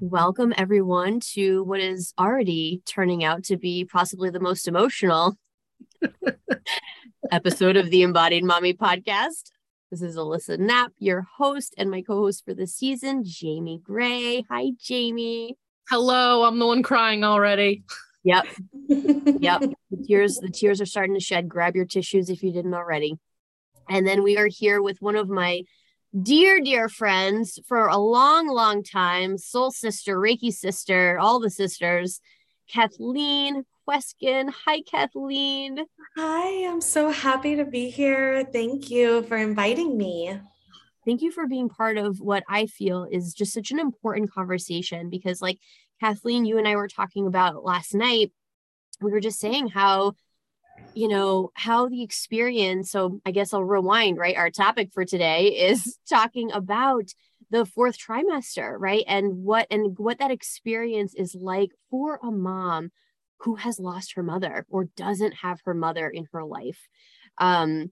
Welcome, everyone, to what is already turning out to be possibly the most emotional episode of the Embodied Mommy podcast. This is Alyssa Knapp, your host, and my co host for the season, Jayme Gray. Hi, Jayme. Hello, I'm the one crying already. Yep. yep. The tears, the tears are starting to shed. Grab your tissues if you didn't already. And then we are here with one of my dear, dear friends for a long, long time, soul sister, Reiki sister, all the sisters, Kathleen Kweskin. Hi, Kathleen. Hi, I'm so happy to be here. Thank you for inviting me. Thank you for being part of what I feel is just such an important conversation because, like Kathleen, you and I were talking about last night, we were just saying how you know how the experience so i guess i'll rewind right? Our topic for today is talking about the fourth trimester right? And what and what that experience is like for a mom who has lost her mother or doesn't have her mother in her life. Um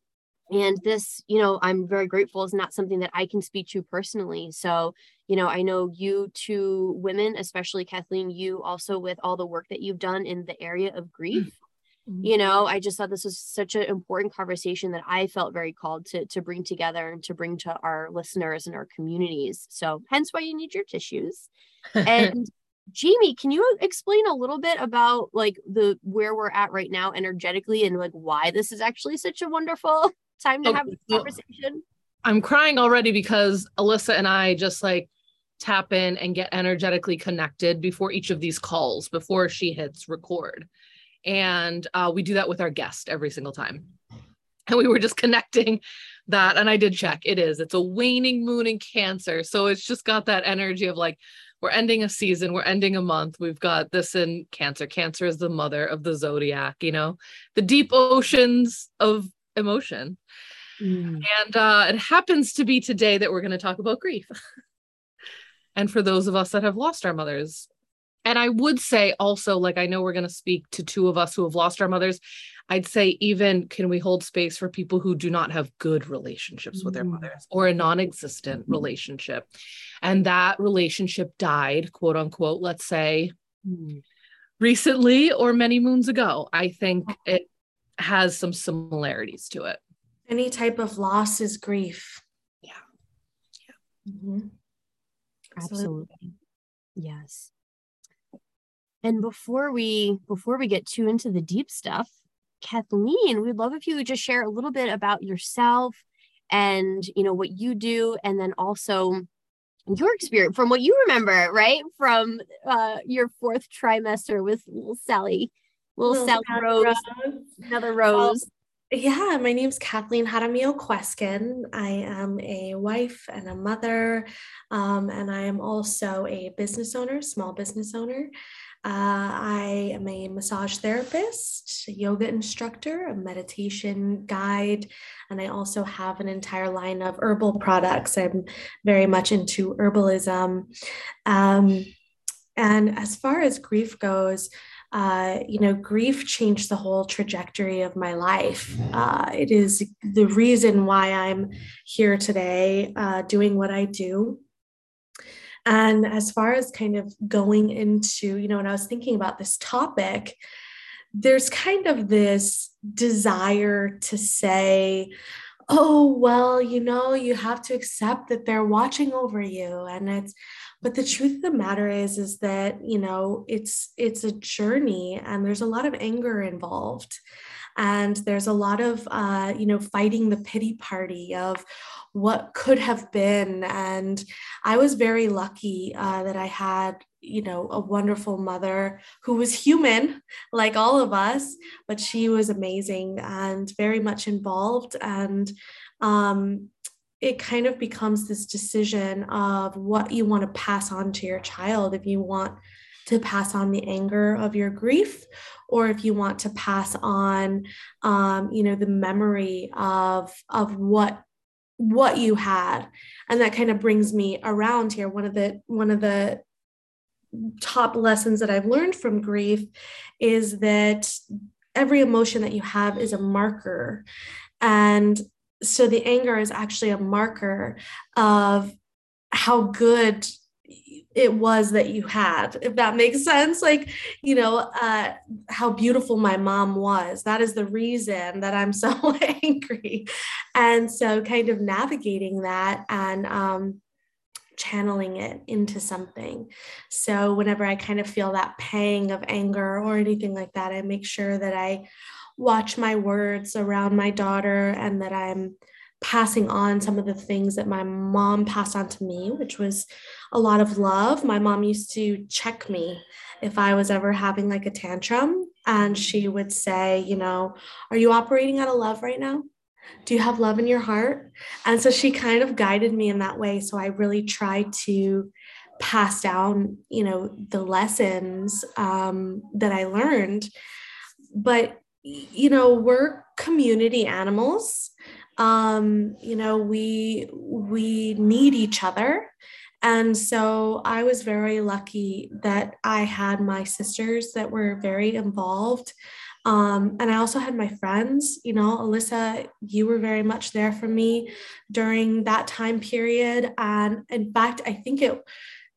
and this you know i'm very grateful is not something that i can speak to personally. So you know i know you two women especially kathleen you also with all the work that you've done in the area of grief Mm-hmm. you know i just thought this was such an important conversation that i felt very called to to bring together and to bring to our listeners and our communities. So hence why you need your tissues. And jayme can you explain a little bit about like the where we're at right now energetically and like why this is actually such a wonderful time to have this conversation? I'm crying already because alyssa and i just like tap in and get energetically connected before each of these calls before she hits record and uh, we do that with our guest every single time. And we were just connecting that and i did check. It is. It's a waning moon in cancer. So it's just got that energy of like we're ending a season we're ending a month. We've got this in cancer. Cancer is the mother of the zodiac you know? The deep oceans of emotion. Mm. and uh, it happens to be today that we're going to talk about grief. And for those of us that have lost our mothers and I would say also, like, I know we're going to speak to two of us who have lost our mothers. I'd say, even can we hold space for people who do not have good relationships with their mm. mothers or a non existent relationship? And that relationship died, quote unquote, let's say mm. recently or many moons ago. I think it has some similarities to it. Any type of loss is grief. Yeah. Yeah. Mm-hmm. Absolutely. Yes. And before we before we get too into the deep stuff, Kathleen, we'd love if you would just share a little bit about yourself and you know what you do, and then also your experience from what you remember, right? From uh, your fourth trimester with little Sally, little, little Sally Rose, Rose, another Rose. Well, yeah, my name's Kathleen Jaramillo Kweskin. I am a wife and a mother, um, and I am also a business owner, small business owner. Uh, I am a massage therapist, a yoga instructor, a meditation guide, and I also have an entire line of herbal products. I'm very much into herbalism. Um, and as far as grief goes, uh, you know, grief changed the whole trajectory of my life. Uh, it is the reason why I'm here today uh, doing what I do. And as far as kind of going into, you know, when I was thinking about this topic, there's kind of this desire to say, oh, well, you know, you have to accept that they're watching over you. And it's, but the truth of the matter is, is that, you know, it's, it's a journey and there's a lot of anger involved and there's a lot of uh, you know fighting the pity party of what could have been. And I was very lucky uh, that I had, you know, a wonderful mother who was human, like all of us, but she was amazing and very much involved. And um, it kind of becomes this decision of what you want to pass on to your child if you want to pass on the anger of your grief or if you want to pass on um, you know the memory of of what what you had. And that kind of brings me around here. One of the one of the top lessons that i've learned from grief is that every emotion that you have is a marker. And so the anger is actually a marker of how good it was that you had if that makes sense. Like you know uh how beautiful my mom was. That is the reason that i'm so angry and so kind of navigating that and um channeling it into something. So whenever i kind of feel that pang of anger or anything like that i make sure that i watch my words around my daughter and that i'm passing on some of the things that my mom passed on to me, which was a lot of love. My mom used to check me if I was ever having like a tantrum. And she would say, you know, are you operating out of love right now? Do you have love in your heart? And so she kind of guided me in that way. So I really tried to pass down, you know, the lessons um, that I learned. But, you know, we're community animals um, you know we we need each other and so i was very lucky that i had my sisters that were very involved. Um, and i also had my friends you know alyssa you were very much there for me during that time period. And in fact i think it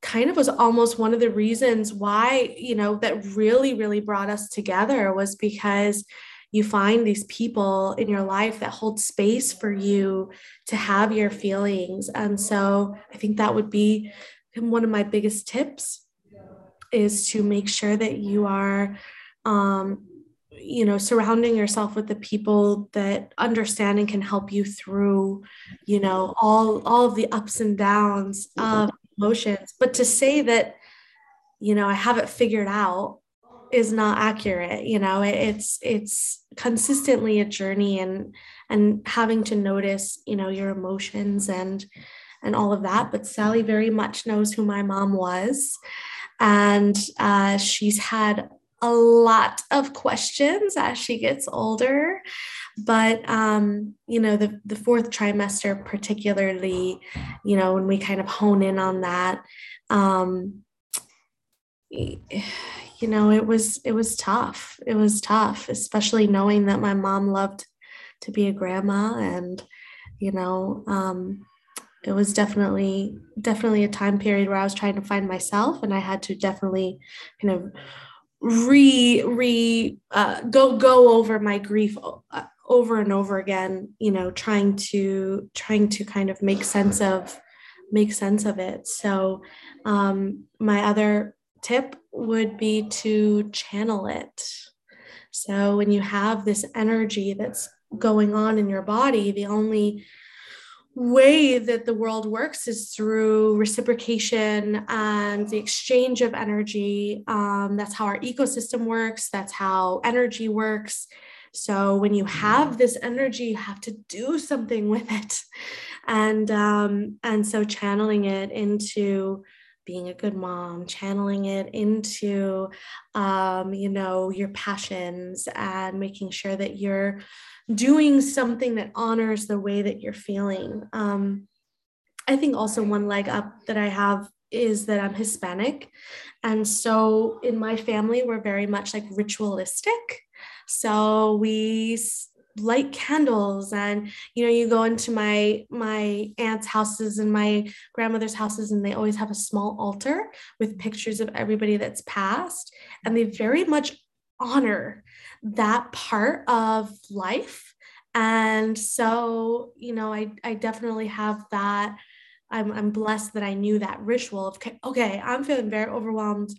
kind of was almost one of the reasons why you know that really really brought us together was because you find these people in your life that hold space for you to have your feelings. And so I think that would be one of my biggest tips is to make sure that you are um, you know surrounding yourself with the people that understand and can help you through you know all all of the ups and downs of emotions but to say that you know i have it figured out is not accurate you know it's it's consistently a journey and and having to notice you know your emotions and and all of that. But sally very much knows who my mom was. And uh, she's had a lot of questions as she gets older. But um, you know the, the fourth trimester particularly you know when we kind of hone in on that um, you know it was it was tough. It was tough especially knowing that my mom loved to be a grandma and you know um, it was definitely definitely a time period where i was trying to find myself and i had to definitely kind of re re uh, go go over my grief uh, over and over again you know trying to trying to kind of make sense of make sense of it. So um, my other tip would be to channel it. So when you have this energy that's going on in your body, the only way that the world works is through reciprocation and the exchange of energy. Um, that's how our ecosystem works, that's how energy works. So when you have this energy, you have to do something with it. And um, and so channeling it into being a good mom, channeling it into, um, you know, your passions and making sure that you're doing something that honors the way that you're feeling. Um, I think also one leg up that I have is that I'm Hispanic. And so in my family, we're very much like ritualistic. So we light candles and you know you go into my my aunt's houses and my grandmother's houses and they always have a small altar with pictures of everybody that's passed. And they very much honor that part of life. And so you know i i definitely have that. I'm i'm blessed that i knew that ritual of okay i'm feeling very overwhelmed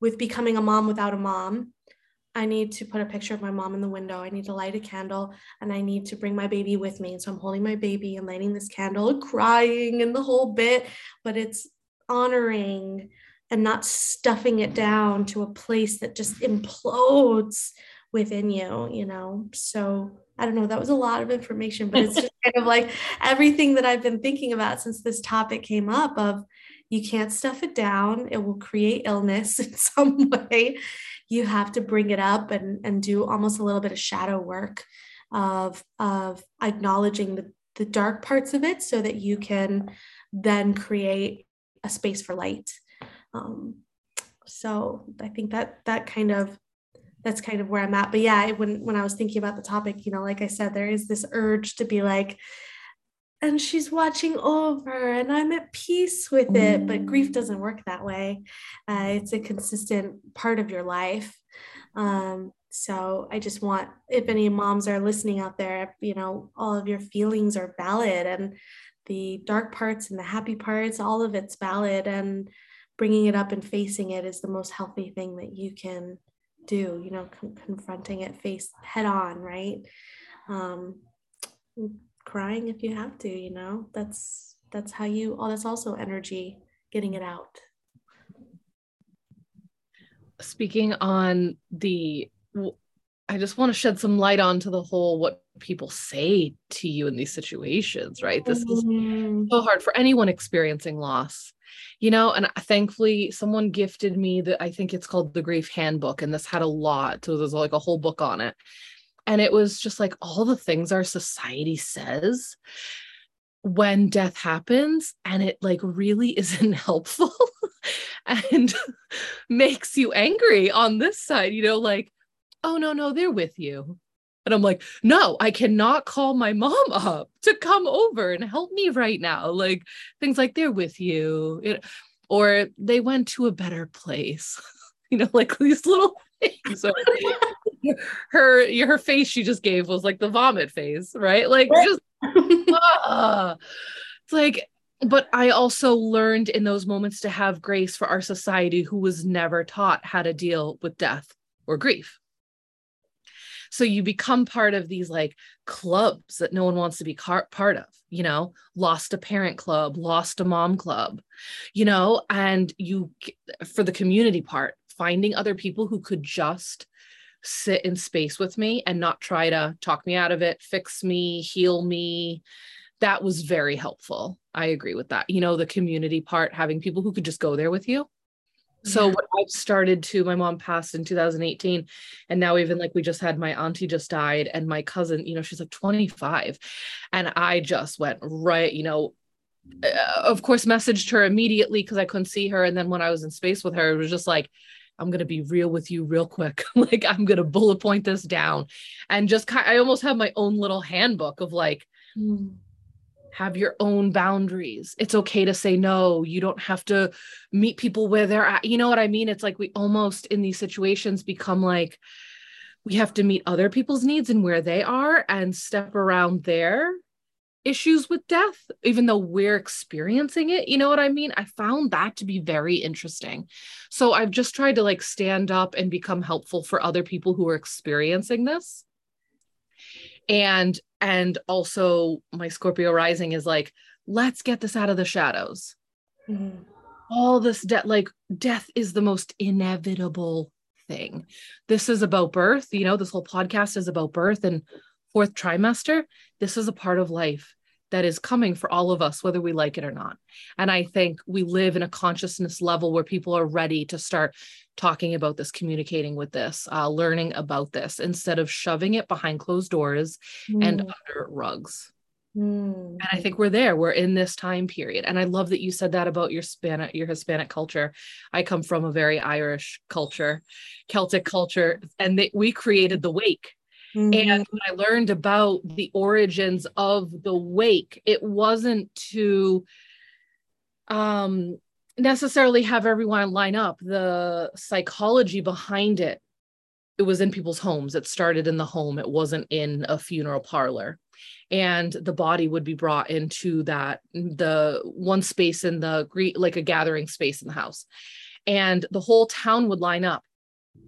with becoming a mom without a mom I need to put a picture of my mom in the window. I need to light a candle and I need to bring my baby with me. And so I'm holding my baby and lighting this candle crying and the whole bit, but it's honoring and not stuffing it down to a place that just implodes within you, you know? So I don't know, that was a lot of information, but it's just kind of like everything that I've been thinking about since this topic came up of you can't stuff it down. It will create illness in some way you have to bring it up and, and do almost a little bit of shadow work of, of acknowledging the, the dark parts of it so that you can then create a space for light. Um, so I think that that kind of that's kind of where I'm at. But yeah, when when I was thinking about the topic, you know, like I said, there is this urge to be like, and she's watching over and i'm at peace with it but grief doesn't work that way. Uh, it's a consistent part of your life. Um, so i just want if any moms are listening out there you know all of your feelings are valid and the dark parts and the happy parts all of it's valid and bringing it up and facing it is the most healthy thing that you can do you know con- confronting it face head on right? Um, crying if you have to you know? That's that's how you oh that's also energy getting it out. Speaking on the i just want to shed some light onto the whole what people say to you in these situations right? This is mm. so hard for anyone experiencing loss you know? And uh, thankfully someone gifted me that i think it's called the grief handbook and this had a lot so there's like a whole book on it and it was just like all the things our society says when death happens and it like really isn't helpful and makes you angry on this side you know like oh no no they're with you. And i'm like no i cannot call my mom up to come over and help me right now. Like things like they're with you or they went to a better place you know like these little so her her face she just gave was like the vomit face, right? Like just uh, it's like but I also learned in those moments to have grace for our society who was never taught how to deal with death or grief. So you become part of these like clubs that no one wants to be car- part of, you know, lost a parent club, lost a mom club, you know, and you for the community part, finding other people who could just sit in space with me and not try to talk me out of it, fix me, heal me. That was very helpful. I agree with that. You know, the community part, having people who could just go there with you. So yeah. what I've started to, my mom passed in 2018. And now even like we just had my auntie just died and my cousin, you know, she's like 25. And I just went right, you know, uh, of course, messaged her immediately because I couldn't see her. And then when I was in space with her, it was just like, I'm going to be real with you real quick. like I'm going to bullet point this down and just kind I almost have my own little handbook of like mm. have your own boundaries. It's okay to say no. You don't have to meet people where they're at. You know what I mean? It's like we almost in these situations become like we have to meet other people's needs and where they are and step around there issues with death, even though we're experiencing it. You know what I mean? I found that to be very interesting. So I've just tried to like stand up and become helpful for other people who are experiencing this. And and also my Scorpio rising is like, let's get this out of the shadows. Mm-hmm. All this death, like death is the most inevitable thing. This is about birth, you know, this whole podcast is about birth and fourth trimester, this is a part of life that is coming for all of us, whether we like it or not. And I think we live in a consciousness level where people are ready to start talking about this, communicating with this, uh, learning about this instead of shoving it behind closed doors mm. and under rugs. Mm. And I think we're there. We're in this time period. And I love that you said that about your Hispanic, your Hispanic culture. I come from a very Irish culture, Celtic culture, and they, we created the wake Mm-hmm. And when I learned about the origins of the wake, it wasn't to um, necessarily have everyone line up. The psychology behind it, it was in people's homes. It started in the home, it wasn't in a funeral parlor. And the body would be brought into that, the one space in the, like a gathering space in the house. And the whole town would line up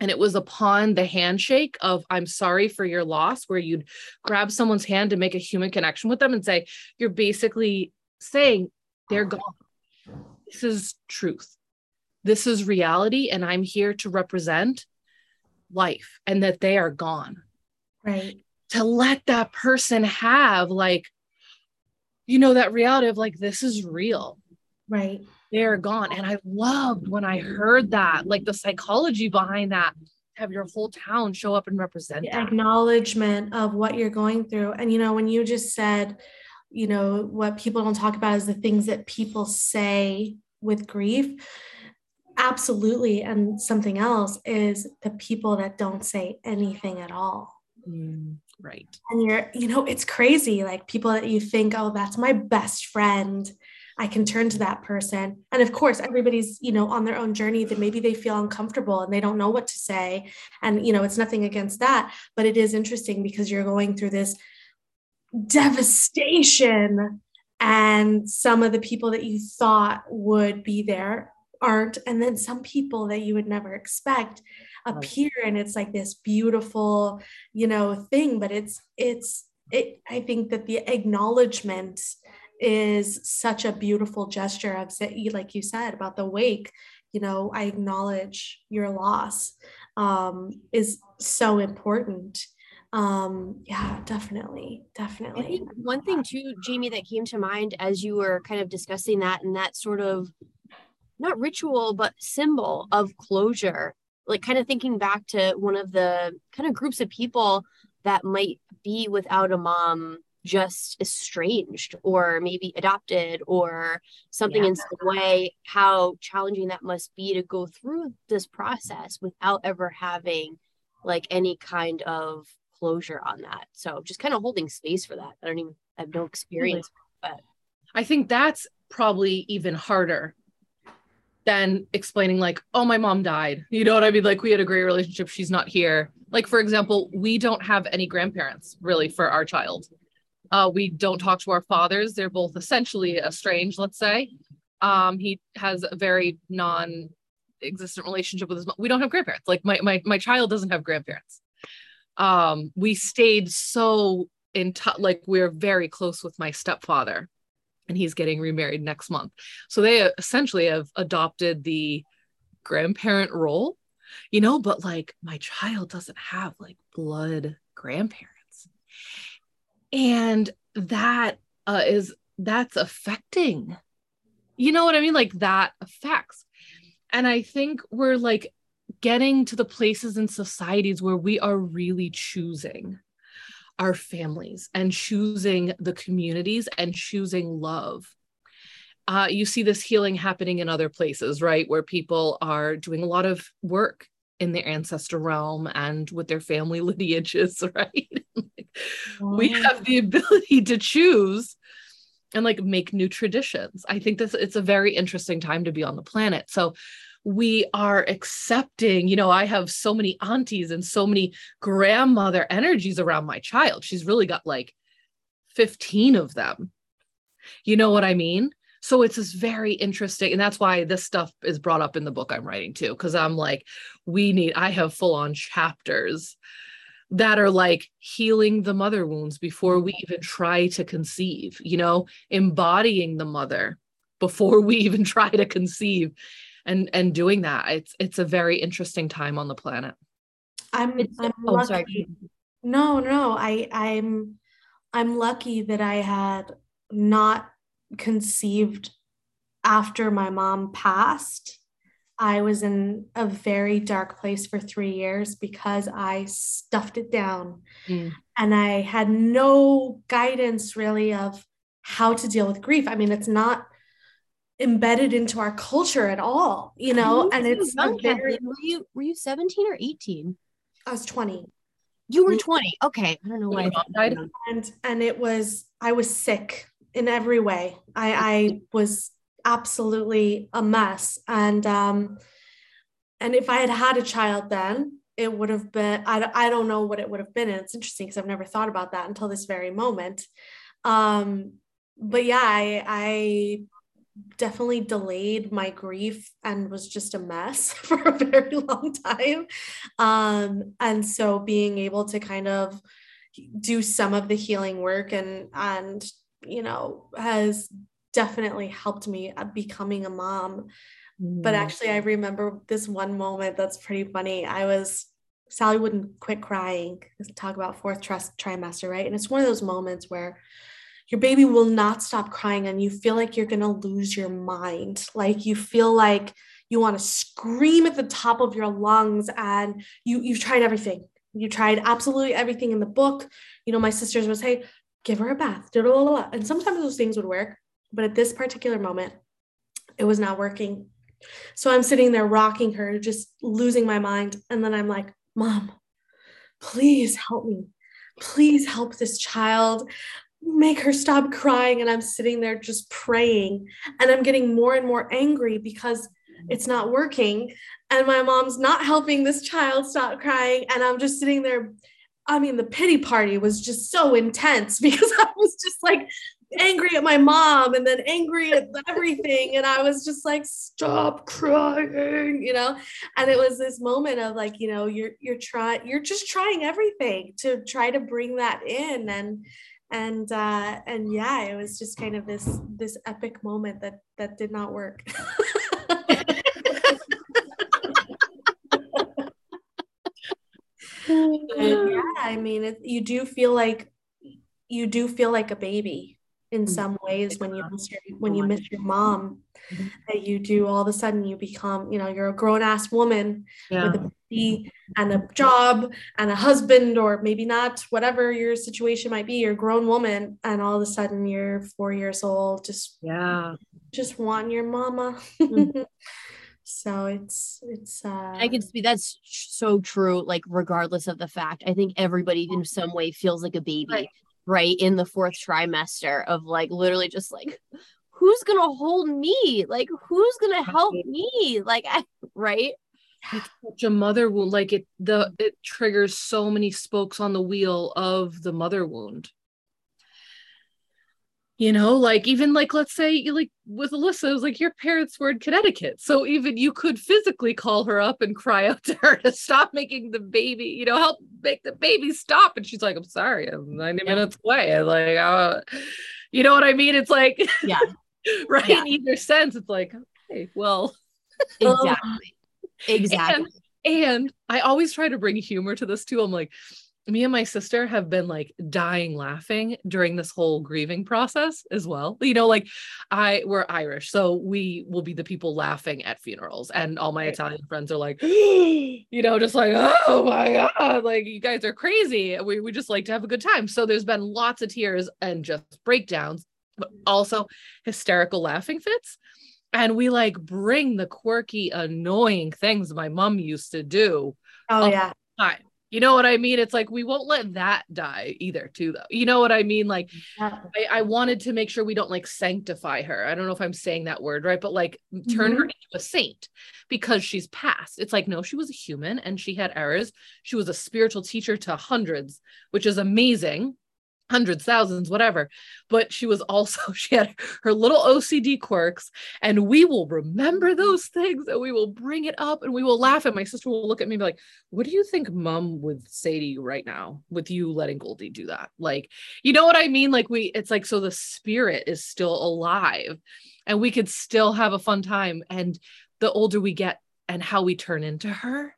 and it was upon the handshake of i'm sorry for your loss where you'd grab someone's hand to make a human connection with them and say you're basically saying they're gone. This is truth. This is reality and i'm here to represent life and that they are gone. Right. To let that person have like you know that reality of like this is real. Right they're gone. And I loved when I heard that, like the psychology behind that, have your whole town show up and represent that. acknowledgement of what you're going through. And you know, when you just said, you know, what people don't talk about is the things that people say with grief. Absolutely. And something else is the people that don't say anything at all. Mm, Right. And you're, you know, it's crazy. Like people that you think, oh, that's my best friend. I can turn to that person. And of course, everybody's, you know, on their own journey that maybe they feel uncomfortable and they don't know what to say. And, you know, it's nothing against that, but it is interesting because you're going through this devastation and some of the people that you thought would be there aren't and then some people that you would never expect appear and it's like this beautiful you know thing but it's it's it i think that the acknowledgement is such a beautiful gesture of like you said about the wake you know i acknowledge your loss um, is so important. Um yeah definitely definitely. I think one thing too jayme that came to mind as you were kind of discussing that and that sort of not ritual but symbol of closure like kind of thinking back to one of the kind of groups of people that might be without a mom just estranged or maybe adopted or something yeah. in some way how challenging that must be to go through this process without ever having like any kind of closure on that. So just kind of holding space for that. I don't even I have no experience but i think that's probably even harder than explaining like oh my mom died. You know what i mean? Like we had a great relationship. She's not here. Like for example we don't have any grandparents really for our child uh, we don't talk to our fathers they're both essentially estranged let's say um, he has a very non existent relationship with his mom we don't have grandparents like my, my my child doesn't have grandparents um we stayed so in touch like we're very close with my stepfather and he's getting remarried next month. So they essentially have adopted the grandparent role, you know, but like my child doesn't have like blood grandparents. And that uh, is that's affecting. You know what I mean? Like that affects. And I think we're like getting to the places in societies where we are really choosing our families and choosing the communities and choosing love. Uh, you see this healing happening in other places, right? Where people are doing a lot of work in their ancestor realm and with their family lineages, right? like, We have the ability to choose and like make new traditions. I think this it's a very interesting time to be on the planet. So we are accepting you know i have so many aunties and so many grandmother energies around my child she's really got like 15 of them you know what i mean so it's this very interesting and that's why this stuff is brought up in the book i'm writing too because i'm like we need i have full on chapters that are like healing the mother wounds before we even try to conceive you know embodying the mother before we even try to conceive and and doing that it's it's a very interesting time on the planet i'm, I'm oh, lucky. sorry. no no i i'm i'm lucky that i had not conceived after my mom passed i was in a very dark place for three years because i stuffed it down mm. and i had no guidance really of how to deal with grief i mean it's not embedded into our culture at all, you know. and it's young, very, were you were you 17 or 18? I was 20. You were 20. Okay. I don't know why. And and it was I was sick in every way. I I was absolutely a mess. And um and if I had had a child then, it would have been I, I don't know what it would have been. And it's interesting because I've never thought about that until this very moment. Um but yeah, I I definitely delayed my grief and was just a mess for a very long time. Um, and so being able to kind of do some of the healing work and and you know has definitely helped me becoming a mom. Mm. But actually I remember this one moment that's pretty funny. I was Sally wouldn't quit crying. Talk about fourth trust trimester, right? And it's one of those moments where your baby will not stop crying and you feel like you're going to lose your mind. Like you feel like you want to scream at the top of your lungs and you you've tried everything. You tried absolutely everything in the book. You know, my sisters would say, give her a bath. And sometimes those things would work. But at this particular moment, it was not working. So I'm sitting there rocking her, just losing my mind. And then I'm like, Mom, please help me please help this child make her stop crying and i'm sitting there just praying and i'm getting more and more angry because it's not working and my mom's not helping this child stop crying and i'm just sitting there i mean the pity party was just so intense because i was just like angry at my mom and then angry at everything. And i was just like stop crying you know? And it was this moment of like you know you're you're trying you're just trying everything to try to bring that in. And and uh and yeah it was just kind of this this epic moment that that did not work yeah i mean it, you do feel like you do feel like a baby in mm-hmm. some ways when you miss your when you miss your mom mm-hmm. that you do all of a sudden you become you know you're a grown-ass woman yeah. with a baby and a job and a husband or maybe not whatever your situation might be you're a grown woman and all of a sudden you're four years old just yeah just want your mama mm-hmm. so it's it's uh i can speak that's so true like regardless of the fact i think everybody in some way feels like a baby right. right in the fourth trimester of like literally just like who's gonna hold me? Like who's gonna help me? Like I, right? It's such a mother wound like it the it triggers so many spokes on the wheel of the mother wound you know like even like let's say like with alyssa it was like your parents were in connecticut. So even you could physically call her up and cry out to her to stop making the baby you know help make the baby stop. And she's like i'm sorry i'm 90 yeah. minutes away. And like uh, you know what i mean? It's like yeah. right? Yeah. in either sense it's like okay well. Exactly. Exactly. and, and i always try to bring humor to this too. I'm like me and my sister have been like dying laughing during this whole grieving process as well. You know, like I we're Irish, so we will be the people laughing at funerals, and all my Italian friends are like, you know, just like, oh my god, like you guys are crazy. We we just like to have a good time. So there's been lots of tears and just breakdowns, but mm-hmm. also hysterical laughing fits. And we like bring the quirky, annoying things my mom used to do. Oh yeah. Time you know what I mean? It's like we won't let that die either, too, though. You know what I mean? Like, I, I, wanted to make sure we don't like sanctify her. I don't know if I'm saying that word right, but like turn mm-hmm. her into a saint because she's passed. It's like, no, she was a human and she had errors. She was a spiritual teacher to hundreds, which is amazing hundreds, thousands, whatever. But she was also, she had her little OCD quirks, and we will remember mm-hmm. those things and we will bring it up and we will laugh. And my sister will look at me and be like, What do you think mom would say to you right now with you letting Goldie do that? Like, you know what I mean? Like, we, it's like, so the spirit is still alive and we could still have a fun time. And the older we get and how we turn into her,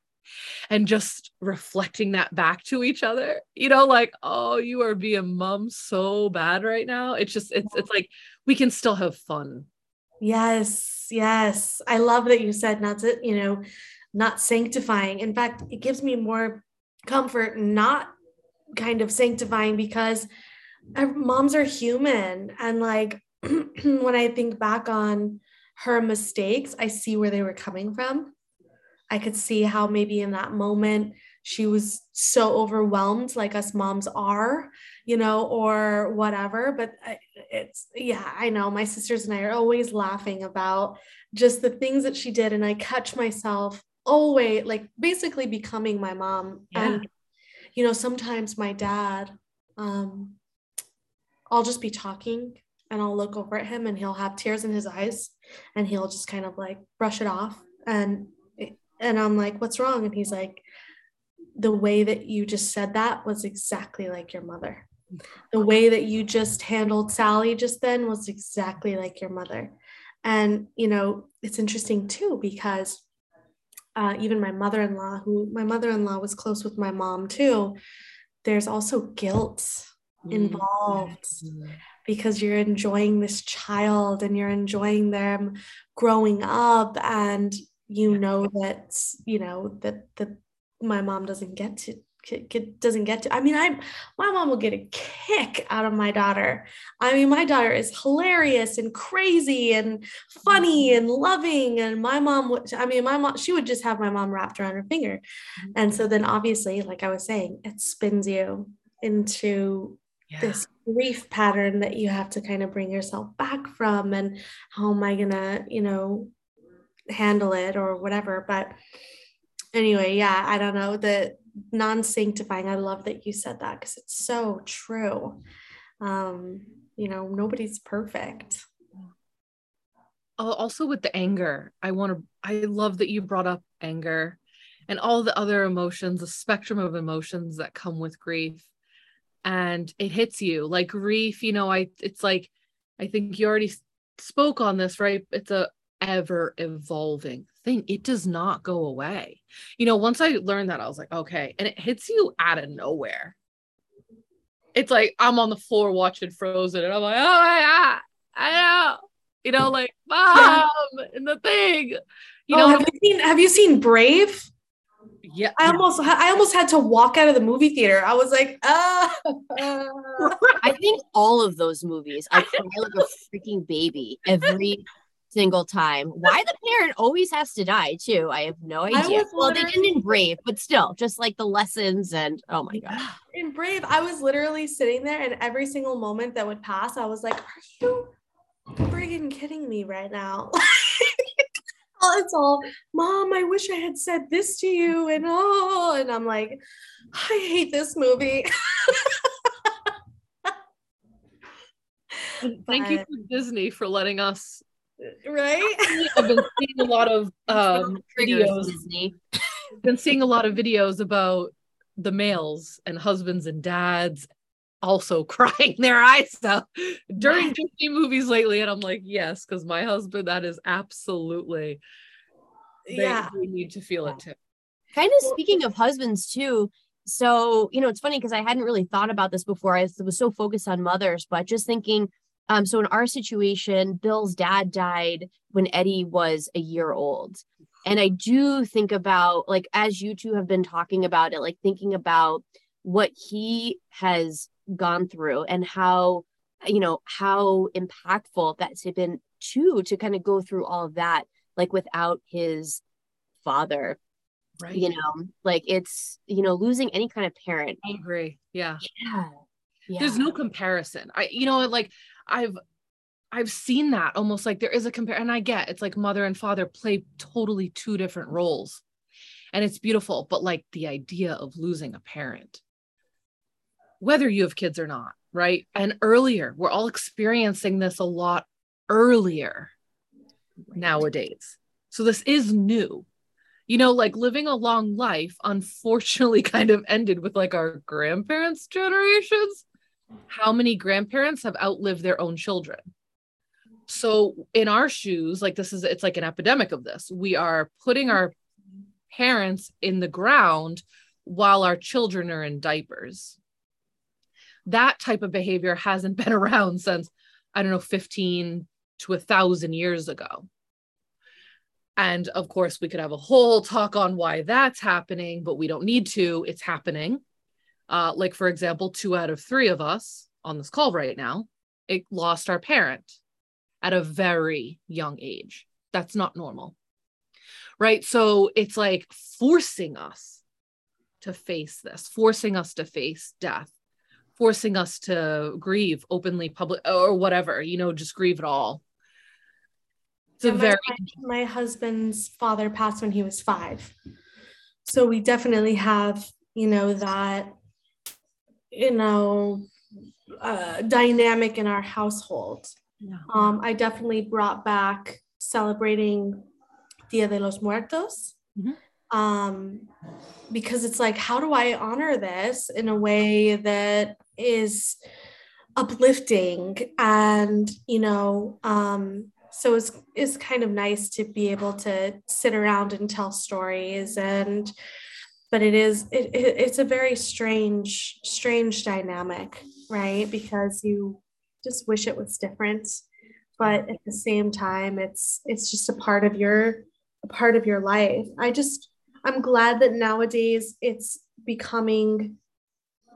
and just reflecting that back to each other you know like oh you are being mom so bad right now. It's just it's it's like we can still have fun. Yes yes. I love that you said not to you know not sanctifying. In fact it gives me more comfort not kind of sanctifying because moms are human. And like when i think back on her mistakes i see where they were coming from I could see how maybe in that moment she was so overwhelmed, like us moms are, you know, or whatever. But it's, yeah, I know my sisters and I are always laughing about just the things that she did. And I catch myself always like basically becoming my mom. Yeah. And, you know, sometimes my dad, um, I'll just be talking and I'll look over at him and he'll have tears in his eyes and he'll just kind of like brush it off. And and I'm like, what's wrong? And he's like, the way that you just said that was exactly like your mother. The way that you just handled Sally just then was exactly like your mother. And, you know, it's interesting too, because uh, even my mother in law, who my mother in law was close with my mom too, there's also guilt involved mm-hmm. because you're enjoying this child and you're enjoying them growing up and you know that you know that that my mom doesn't get to doesn't get to i mean i my mom will get a kick out of my daughter i mean my daughter is hilarious and crazy and funny mm-hmm. and loving and my mom would i mean my mom she would just have my mom wrapped around her finger mm-hmm. and so then obviously like i was saying it spins you into yeah. this grief pattern that you have to kind of bring yourself back from and how am i gonna you know handle it or whatever but anyway yeah i don't know the non-sanctifying i love that you said that because it's so true. Um you know nobody's perfect. Also with the anger i want to i love that you brought up anger and all the other emotions the spectrum of emotions that come with grief and it hits you. Like grief you know i it's like i think you already spoke on this right? It's a ever evolving thing. It does not go away. You know once i learned that i was like okay and it hits you out of nowhere. It's like i'm on the floor watching frozen and i'm like oh yeah i know you know like mom yeah. and the thing. You oh, know have you seen have you seen brave? Yeah. I almost i almost had to walk out of the movie theater. I was like ah. I think all of those movies i cry like a freaking baby every single time why the parent always has to die too i have no idea well they didn't in brave but still just like the lessons and oh my god in brave i was literally sitting there and every single moment that would pass i was like are you friggin kidding me right now it's all, Mom, I wish I had said this to you. And oh, and I'm like, I hate this movie. Thank you for Disney for letting us. Right? I've been seeing a lot of um, videos. Disney. Been seeing a lot of videos about the males and husbands and dads also crying their eyes out during Disney movies lately. And I'm like, yes, because my husband, that is absolutely they, yeah. they need to feel it too. Kind of speaking of husbands too. So, you know, it's funny because I hadn't really thought about this before. I was so focused on mothers, but just thinking, um, so in our situation, Bill's dad died when Eddie was a year old. And I do think about, like, as you two have been talking about it, like thinking about what he has gone through and how you know how impactful that's been too to kind of go through all of that like without his father right. you know? Like it's you know losing any kind of parent. I agree. Yeah. Yeah, yeah. there's no comparison. I you know like i've I've seen that almost like there is a compare and I get it's like mother and father play totally two different roles and it's beautiful but like the idea of losing a parent whether you have kids or not, right? And earlier, we're all experiencing this a lot earlier nowadays. So this is new. You know, like living a long life, unfortunately, kind of ended with like our grandparents' generations. How many grandparents have outlived their own children? So, in our shoes, like this is, it's like an epidemic of this. We are putting our parents in the ground while our children are in diapers that type of behavior hasn't been around since i don't know 15 to a thousand years ago and of course we could have a whole talk on why that's happening but we don't need to it's happening uh, like for example two out of three of us on this call right now it lost our parent at a very young age. That's not normal. Right? So it's like forcing us to face this forcing us to face death forcing us to grieve openly public or whatever you know just grieve it all. It's a very my, my husband's father passed when he was five. So we definitely have you know that you know uh, dynamic in our household yeah. um, i definitely brought back celebrating dia de los muertos mm-hmm um, because it's like, how do I honor this in a way that is uplifting and you know um so it's it's kind of nice to be able to sit around and tell stories and but it is it, it, it's a very strange strange dynamic right because you just wish it was different but at the same time it's it's just a part of your a part of your life i just I'm glad that nowadays it's becoming,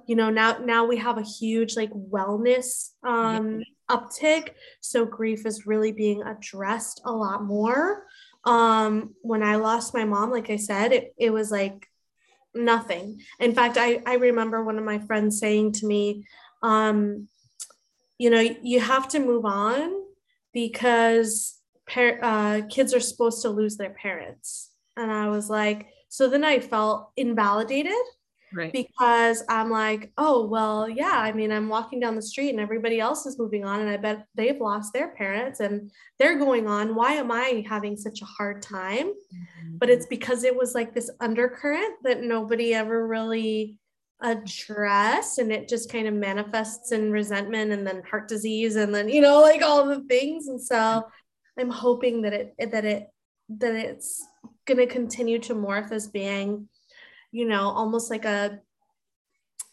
you know, now now we have a huge like wellness um uptick. So grief is really being addressed a lot more. Um, when I lost my mom, like I said, it, it was like nothing. In fact, I, I remember one of my friends saying to me, um, you know, you have to move on because par- uh, kids are supposed to lose their parents. And I was like, so then I felt invalidated Right. because I'm like, oh, well, yeah, I mean, I'm walking down the street and everybody else is moving on, and I bet they've lost their parents and they're going on. Why am I having such a hard time? But it's because it was like this undercurrent that nobody ever really addressed, and it just kind of manifests in resentment and then heart disease, and then, you know, like all the things. And so I'm hoping that it, that it, that it's going to continue to morph as being you know, almost like a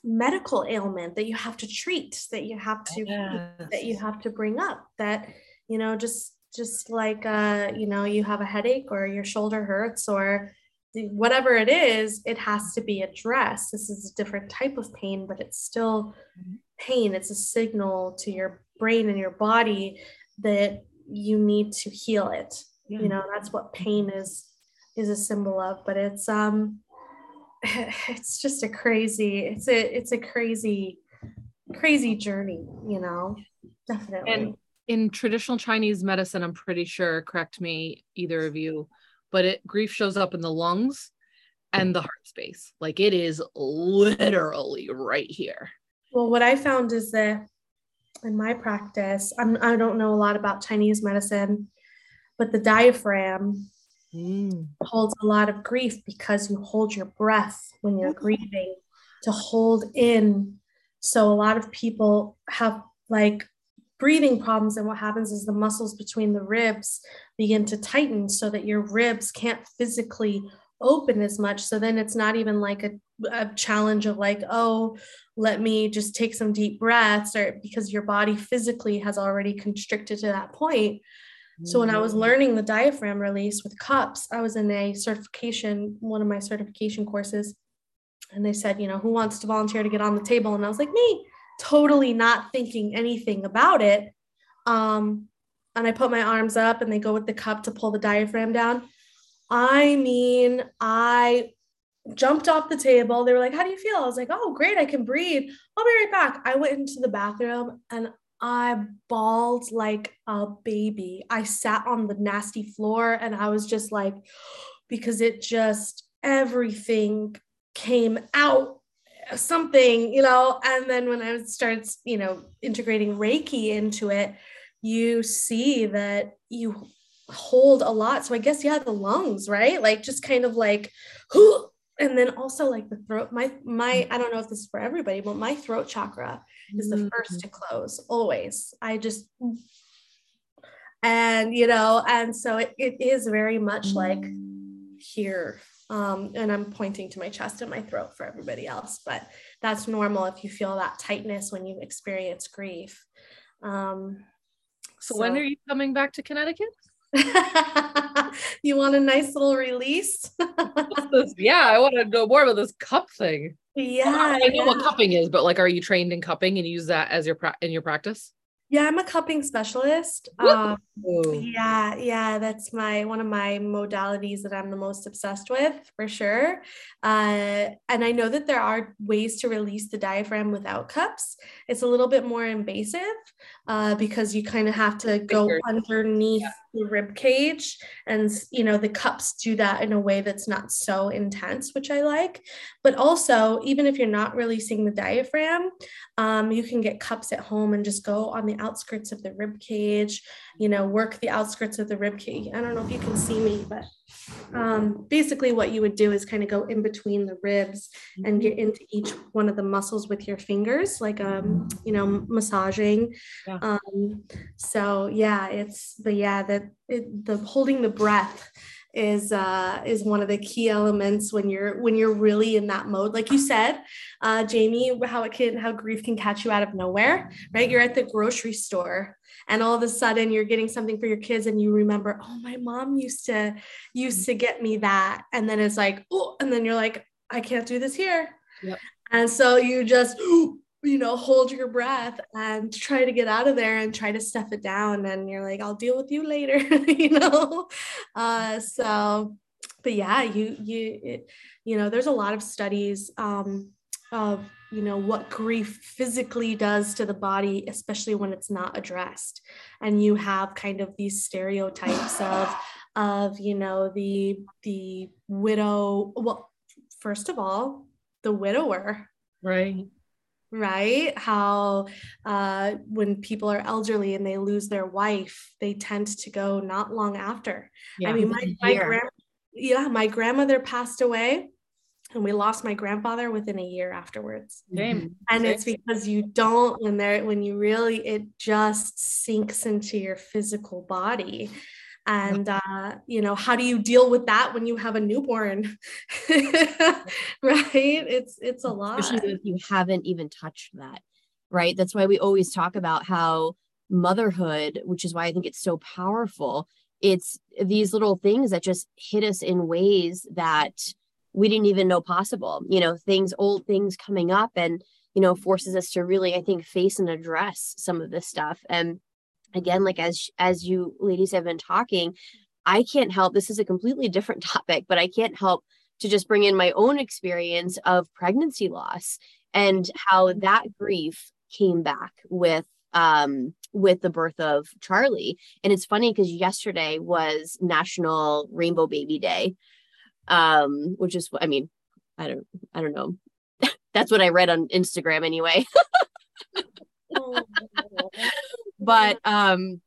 medical ailment that you have to treat, that you have to Yes. that you have to bring up. That you know, just just like uh, you know, you have a headache or your shoulder hurts or whatever it is, it has to be addressed. This is a different type of pain, but it's still pain. It's a signal to your brain and your body that you need to heal it. Yeah. You know, that's what pain is is a symbol of. But it's um it's just a crazy it's a it's a crazy crazy journey you know definitely And in traditional Chinese medicine, I'm pretty sure, correct me, either of you, but it grief shows up in the lungs and the heart space. Like it is literally right here. well what i found is that in my practice I'm, i don't know a lot about chinese medicine but the diaphragm mm. holds a lot of grief because you hold your breath when you're mm. grieving to hold in. So a lot of people have like breathing problems and what happens is the muscles between the ribs begin to tighten so that your ribs can't physically open as much. So then it's not even like a, a challenge of like oh let me just take some deep breaths or because your body physically has already constricted to that point. So when I was mm. learning the diaphragm release with cups, I was in a certification, one of my certification courses, and they said, you know, who wants to volunteer to get on the table? And I was like, me, totally not thinking anything about it. Um, and I put my arms up and they go with the cup to pull the diaphragm down. I mean, I jumped off the table. They were like, How do you feel? I was like, Oh, great. I can breathe. I'll be right back. I went into the bathroom and I bawled like a baby. I sat on the nasty floor and I was just like, because it just everything came out something, you know. And then when I started, you know, integrating Reiki into it, you see that you hold a lot. So I guess yeah, the lungs, right? Like just kind of like, who and then also like the throat. My my I don't know if this is for everybody, but my throat chakra is the first to mm. close always. I just and you know, and so it, it is very much like mm. here. Um, and I'm pointing to my chest and my throat for everybody else, but that's normal if you feel that tightness when you experience grief. Um, So, when are you coming back to Connecticut? you want a nice little release? Yeah, I want to know more about this cup thing. yeah, I know yeah. what cupping is, but like, are you trained in cupping and use that as your pra- in your practice? Yeah, I'm a cupping specialist. Um, yeah, yeah, that's my one of my modalities that I'm the most obsessed with for sure. Uh, and I know that there are ways to release the diaphragm without cups. It's a little bit more invasive uh, because you kind of have to go Fingers. underneath the rib cage, and you know the cups do that in a way that's not so intense, which I like. But also, even if you're not releasing the diaphragm, um, you can get cups at home and just go on the outskirts of the rib cage, you know, work the outskirts of the rib cage. I don't know if you can see me, but um, basically what you would do is kind of go in between the ribs and get into each one of the muscles with your fingers, like, um, you know, massaging. Yeah. Um, so yeah, it's the, yeah, that it, the holding the breath is uh is one of the key elements when you're when you're really in that mode. Like you said uh jayme how it can how grief can catch you out of nowhere right? You're at the grocery store and all of a sudden you're getting something for your kids and you remember oh my mom used to used to get me that. And then it's like oh and then you're like i can't do this here. Yep. and so you just you know hold your breath and try to get out of there and try to stuff it down. And you're like i'll deal with you later you know? Uh so but yeah, you you it, you know, there's a lot of studies um, of you know what grief physically does to the body, especially when it's not addressed, and you have kind of these stereotypes of of you know the the widow. Well, first of all, the widower, right right how uh, when people are elderly and they lose their wife they tend to go not long after yeah. i mean my, my grand, yeah my grandmother passed away and we lost my grandfather within a year afterwards Same. and it's because you don't when they're when you really it just sinks into your physical body and uh, you know how do you deal with that when you have a newborn? Right? It's it's a lot. especially if you haven't even touched that right? That's why we always talk about how motherhood which is why i think it's so powerful it's these little things that just hit us in ways that we didn't even know possible you know things old things coming up and you know forces us to really i think face and address some of this stuff. And again like as as you ladies have been talking i can't help this is a completely different topic but i can't help to just bring in my own experience of pregnancy loss and how that grief came back with um with the birth of charlie. And it's funny because yesterday was national rainbow baby day um which is i mean i don't i don't know. That's what i read on instagram anyway. Oh but um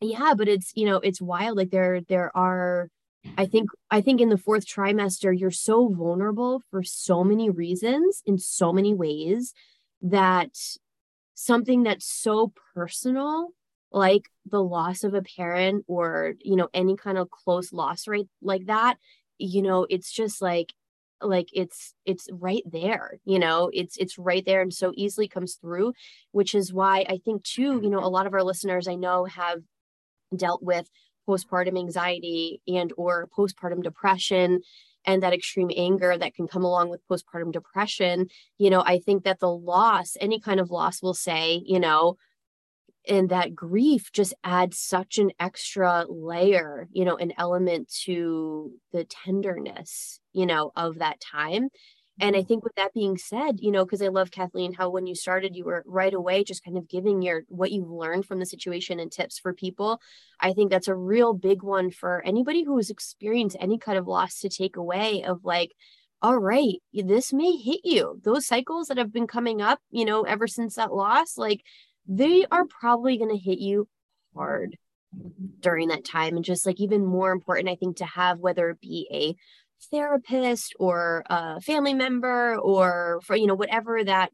yeah but it's you know it's wild like there there are i think i think in the fourth trimester you're so vulnerable for so many reasons in so many ways that something that's so personal like the loss of a parent or you know any kind of close loss rate like that you know it's just like like it's it's right there you know it's it's right there and so easily comes through which is why i think too you know a lot of our listeners i know have dealt with postpartum anxiety and or postpartum depression and that extreme anger that can come along with postpartum depression. You know i think that the loss any kind of loss will say you know and that grief just adds such an extra layer you know an element to the tenderness you know of that time. And i mm-hmm. think with that being said you know because i love kathleen how when you started you were right away just kind of giving your what you've learned from the situation and tips for people. I think that's a real big one for anybody who has experienced any kind of loss to take away of like all right this may hit you. Those cycles that have been coming up you know ever since that loss like they are probably going to hit you hard during that time and just like even more important i think to have whether it be a therapist or a family member or for you know whatever that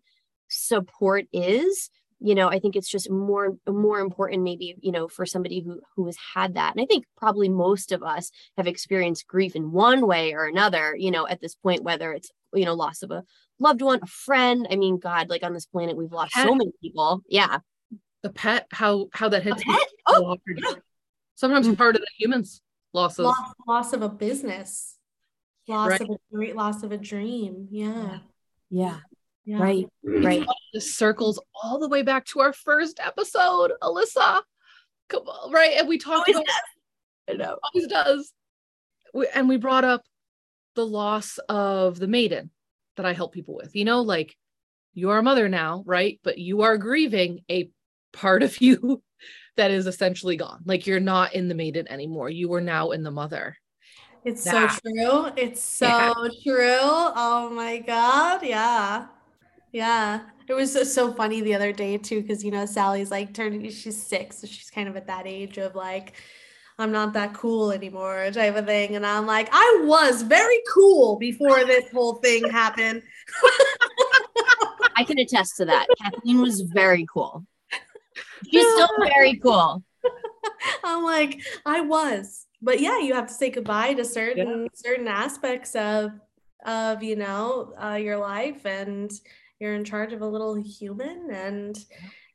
support is you know i think it's just more more important maybe you know for somebody who who has had that. And i think probably most of us have experienced grief in one way or another you know at this point whether it's you know loss of a loved one a friend. I mean god like on this planet we've lost pet. so many people. Yeah. The pet? How how that hits me oh, yeah. sometimes mm-hmm. harder than humans losses loss, loss of a business. Loss right. of a great loss of a dream. Yeah. Yeah, yeah. right right. This circles all the way back to our first episode alyssa. Come on, right? And we talked about does. i know. Always does. We, and we brought up the loss of the maiden that i help people with you know like you're a mother now right but you are grieving a part of you that is essentially gone like you're not in the maiden anymore you are now in the mother it's so true. It's so yeah. true. Oh my God. Yeah. Yeah. It was so funny the other day too, because you know, Sally's like turning, she's six, so she's kind of at that age of like, I'm not that cool anymore, type of thing. And I'm like, I was very cool before this whole thing happened. I can attest to that. Kathleen was very cool. She's still very cool. I'm like, I was but yeah, you have to say goodbye to certain yeah. certain aspects of of you know uh, your life, and you're in charge of a little human, and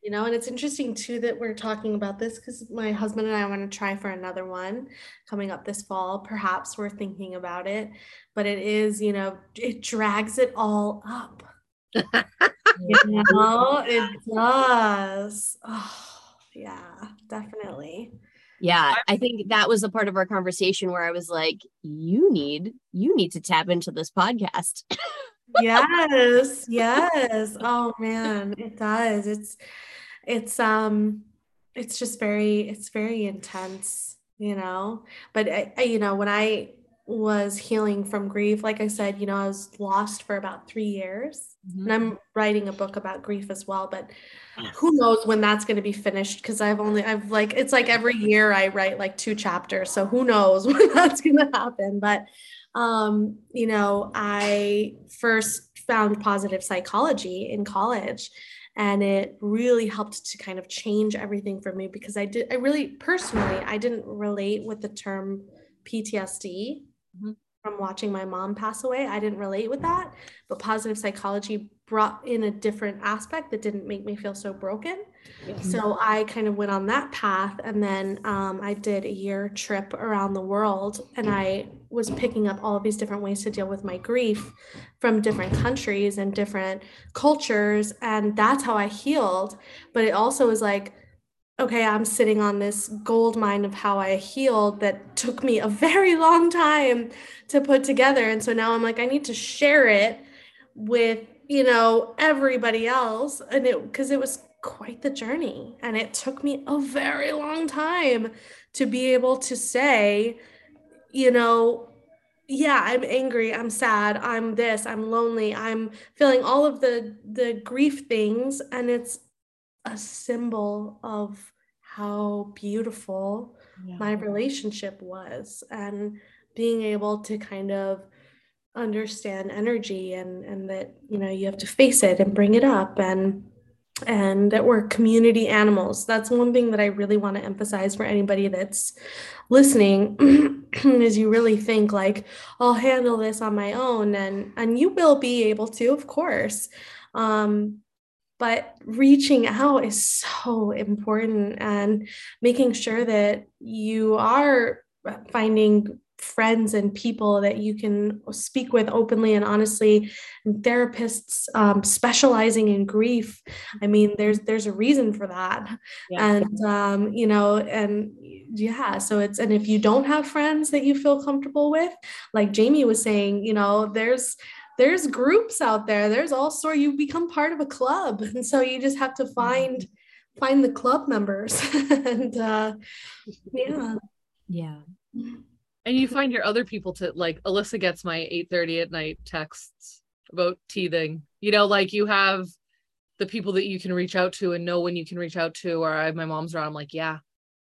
you know, and it's interesting too that we're talking about this because my husband and I want to try for another one coming up this fall. Perhaps we're thinking about it, but it is you know it drags it all up. you know, it does. Oh, yeah, definitely Yeah, I think that was a part of our conversation where I was like, you need you need to tap into this podcast. yes, yes. Oh man, it does. It's it's um it's just very it's very intense, you know. But I, I, you know, when I was healing from grief, like I said, you know, I was lost for about 3 years. Mm-hmm. And I'm writing a book about grief as well, but who knows when that's going to be finished because I've only I've like it's like every year I write like two chapters, so who knows when that's going to happen, but um, you know, I first found positive psychology in college and it really helped to kind of change everything for me because I did I really personally I didn't relate with the term PTSD mm-hmm from watching my mom pass away. I didn't relate with that, but positive psychology brought in a different aspect that didn't make me feel so broken. So I kind of went on that path. And then um, I did a year trip around the world and I was picking up all of these different ways to deal with my grief from different countries and different cultures. And that's how I healed. But it also was like, okay, I'm sitting on this gold mine of how I healed that took me a very long time to put together. And so now I'm like, I need to share it with, you know, everybody else. And it, because it was quite the journey. And it took me a very long time to be able to say, you know, yeah i'm angry i'm sad i'm this i'm lonely i'm feeling all of the the grief things and it's a symbol of how beautiful yeah. my relationship was and being able to kind of understand energy and and that you know you have to face it and bring it up and and that we're community animals. That's one thing that i really want to emphasize for anybody that's listening is you really think like i'll handle this on my own and and you will be able to of course. Um but reaching out is so important and making sure that you are finding friends and people that you can speak with openly and honestly. And therapists um, specializing in grief. I mean there's there's a reason for that. Yeah. and um, you know and yeah so it's and if you don't have friends that you feel comfortable with like jayme was saying you know there's there's groups out there. There's all sort you become part of a club. And so you just have to mm-hmm. find find the club members. And uh yeah. Yeah and you find your other people to like alyssa gets my 8 30 at night texts about teething. You know like you have the people that you can reach out to and know when you can reach out to or I, my mom's around i'm like yeah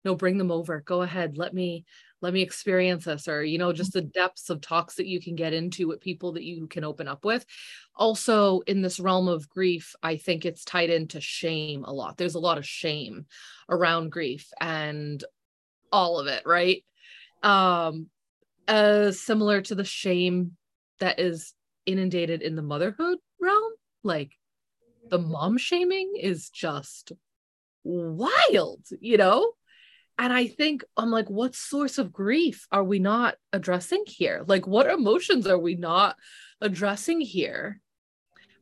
no bring them over. Go ahead. Let me let me experience this or you know just the depths of talks that you can get into with people that you can open up with. Also in this realm of grief i think it's tied into shame a lot. There's a lot of shame around grief and all of it right? Um uh similar to the shame that is inundated in the motherhood realm like the mom shaming is just wild you know and I think I'm like, what source of grief are we not addressing here? Like, what emotions are we not addressing here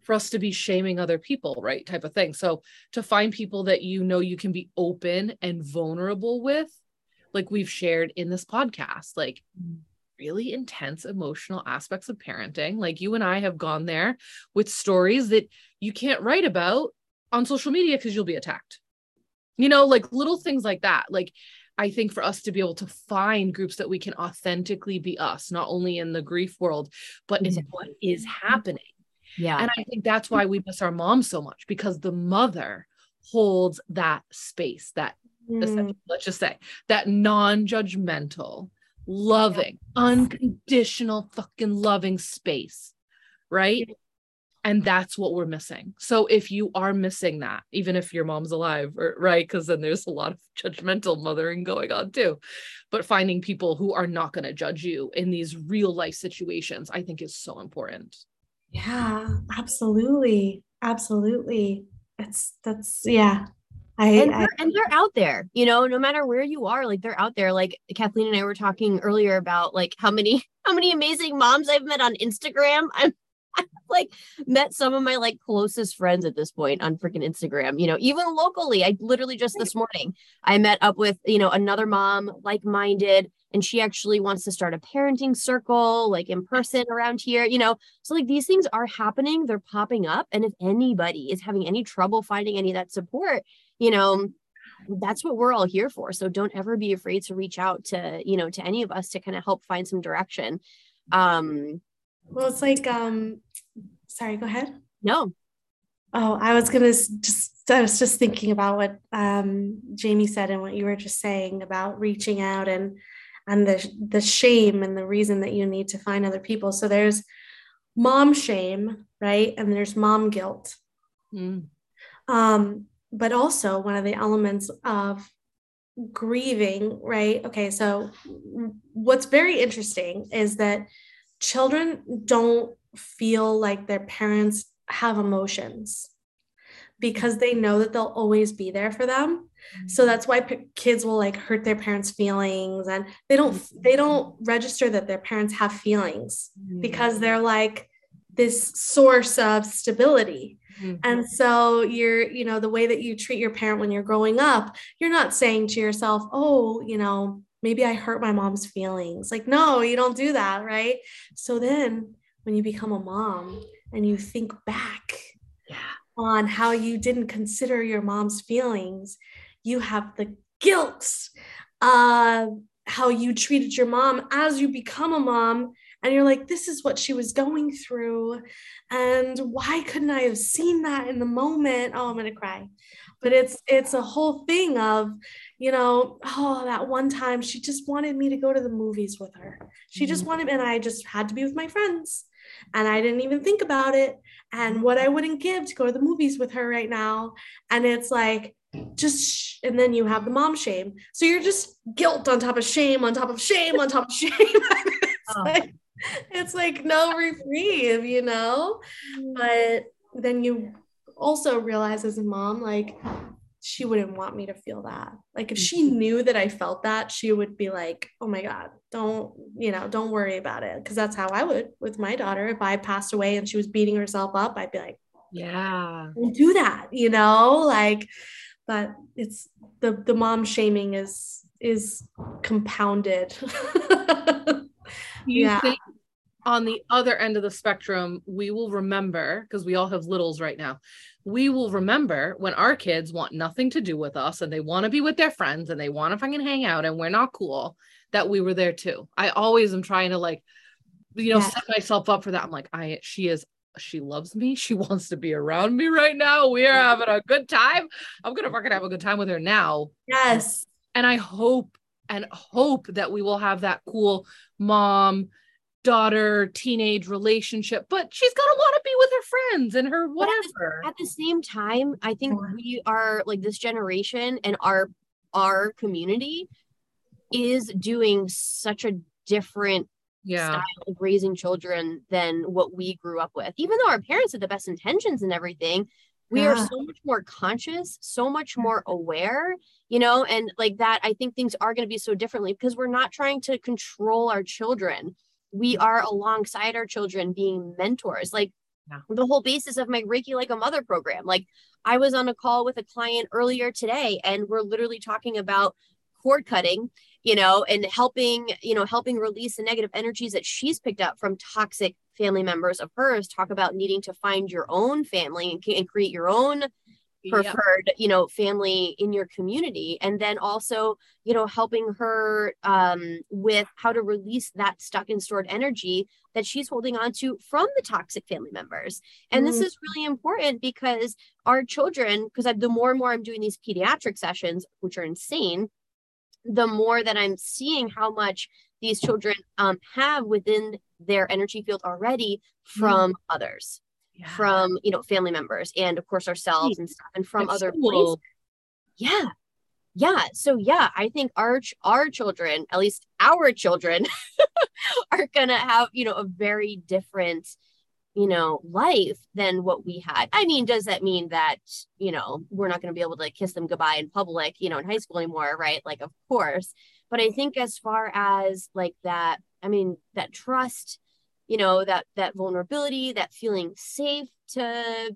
for us to be shaming other people, right? Type of thing. So, to find people that you know you can be open and vulnerable with, like we've shared in this podcast, like really intense emotional aspects of parenting. Like, you and I have gone there with stories that you can't write about on social media because you'll be attacked. You know like little things like that. Like i think for us to be able to find groups that we can authentically be us not only in the grief world but in what is happening. Yeah. And i think that's why we miss our mom so much because the mother holds that space that mm. let's just say that non-judgmental loving yeah. unconditional fucking loving space right? And that's what we're missing. So if you are missing that even if your mom's alive or right? Because then there's a lot of judgmental mothering going on too. But finding people who are not going to judge you in these real life situations i think is so important. Yeah absolutely. Absolutely. It's that's yeah I, and, I, and they're out there, you know, no matter where you are, like they're out there. Like Kathleen and I were talking earlier about like how many how many amazing moms I've met on Instagram. I'm like met some of my like closest friends at this point on freaking Instagram, you know, even locally. I literally just this morning I met up with, you know, another mom like-minded and she actually wants to start a parenting circle like in person around here, you know. So like these things are happening, they're popping up and if anybody is having any trouble finding any of that support, you know, that's what we're all here for. So don't ever be afraid to reach out to, you know, to any of us to kind of help find some direction. Um well, it's like um sorry, go ahead. No. Oh, I was gonna just I was just thinking about what um, Jayme said and what you were just saying about reaching out and and the the shame and the reason that you need to find other people. So there's mom shame, right? And there's mom guilt. Mm. Um, but also one of the elements of grieving, right? Okay, so what's very interesting is that children don't feel like their parents have emotions because they know that they'll always be there for them so mm-hmm. that's why p- kids will like hurt their parents feelings and they don't they don't register that their parents have feelings because they're like this source of stability mm-hmm. and so you're you know the way that you treat your parent when you're growing up you're not saying to yourself oh you know maybe i hurt my mom's feelings like no you don't do that right so then when you become a mom and you think back yeah. on how you didn't consider your mom's feelings, you have the guilt of how you treated your mom as you become a mom. And you're like, this is what she was going through. And why couldn't I have seen that in the moment? Oh, I'm gonna cry. But it's it's a whole thing of, you know, oh, that one time she just wanted me to go to the movies with her. She just mm-hmm. wanted, and I just had to be with my friends and I didn't even think about it and what I wouldn't give to go to the movies with her right now. And it's like, just, sh- and then you have the mom shame. So you're just guilt on top of shame, on top of shame, on top of shame. oh. like, it's like no reprieve, you know? Mm. But then you also realize as a mom, like, she wouldn't want me to feel that. Like if she mm-hmm. knew that I felt that, she would be like, "Oh my god, don't, you know, don't worry about it." Cuz that's how I would with my daughter. If I passed away and she was beating herself up, I'd be like, "Yeah. Don't do that." You know, like but it's the the mom shaming is is compounded. yeah. On the other end of the spectrum, we will remember because we all have littles right now we will remember when our kids want nothing to do with us and they want to be with their friends and they want to fucking hang out and we're not cool that we were there too. I always am trying to like, you know, yeah. set myself up for that. I'm like, I, she is, she loves me. She wants to be around me right now. We are having a good time. I'm going to fucking have a good time with her now. Yes. And I hope and hope that we will have that cool mom daughter teenage relationship but she's got to want to be with her friends and her whatever at the, at the same time i think we are like this generation and our our community is doing such a different yeah. style of raising children than what we grew up with. Even though our parents had the best intentions and everything we yeah. are so much more conscious so much more aware you know and like that i think things are going to be so differently because we're not trying to control our children we mm-hmm. are alongside our children being mentors like yeah. the whole basis of my reiki like a mother program like i was on a call with a client earlier today and we're literally talking about cord cutting you know and helping you know helping release the negative energies that she's picked up from toxic family members of hers talk about needing to find your own family and, and create your own preferred yep. you know family in your community and then also you know helping her um, with how to release that stuck and stored energy that she's holding on to from the toxic family members and mm. this is really important because our children because the more and more i'm doing these pediatric sessions which are insane the more that i'm seeing how much these children um, have within their energy field already from mm. others yeah. from you know family members and of course ourselves and stuff and from That's other cool. places yeah. Yeah. So yeah i think our our children at least our children are gonna have you know a very different you know life than what we had. I mean does that mean that you know we're not going to be able to like, kiss them goodbye in public you know in high school anymore right? Like of course. But i think as far as like that i mean that trust you know that that vulnerability that feeling safe to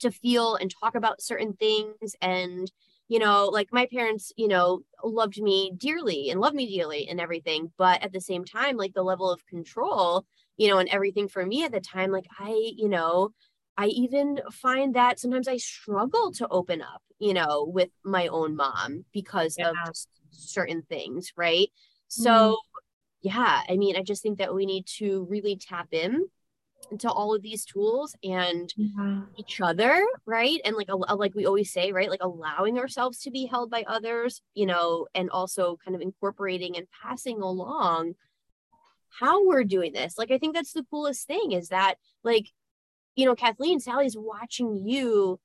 to feel and talk about certain things and you know like my parents you know loved me dearly and loved me dearly and everything but at the same time like the level of control you know and everything for me at the time like i you know i even find that sometimes i struggle to open up you know with my own mom because yeah. of certain things right so mm. Yeah i mean i just think that we need to really tap in into all of these tools and yeah. each other right and like a, like we always say right like allowing ourselves to be held by others you know and also kind of incorporating and passing along how we're doing this like i think that's the coolest thing is that like you know kathleen sally's watching you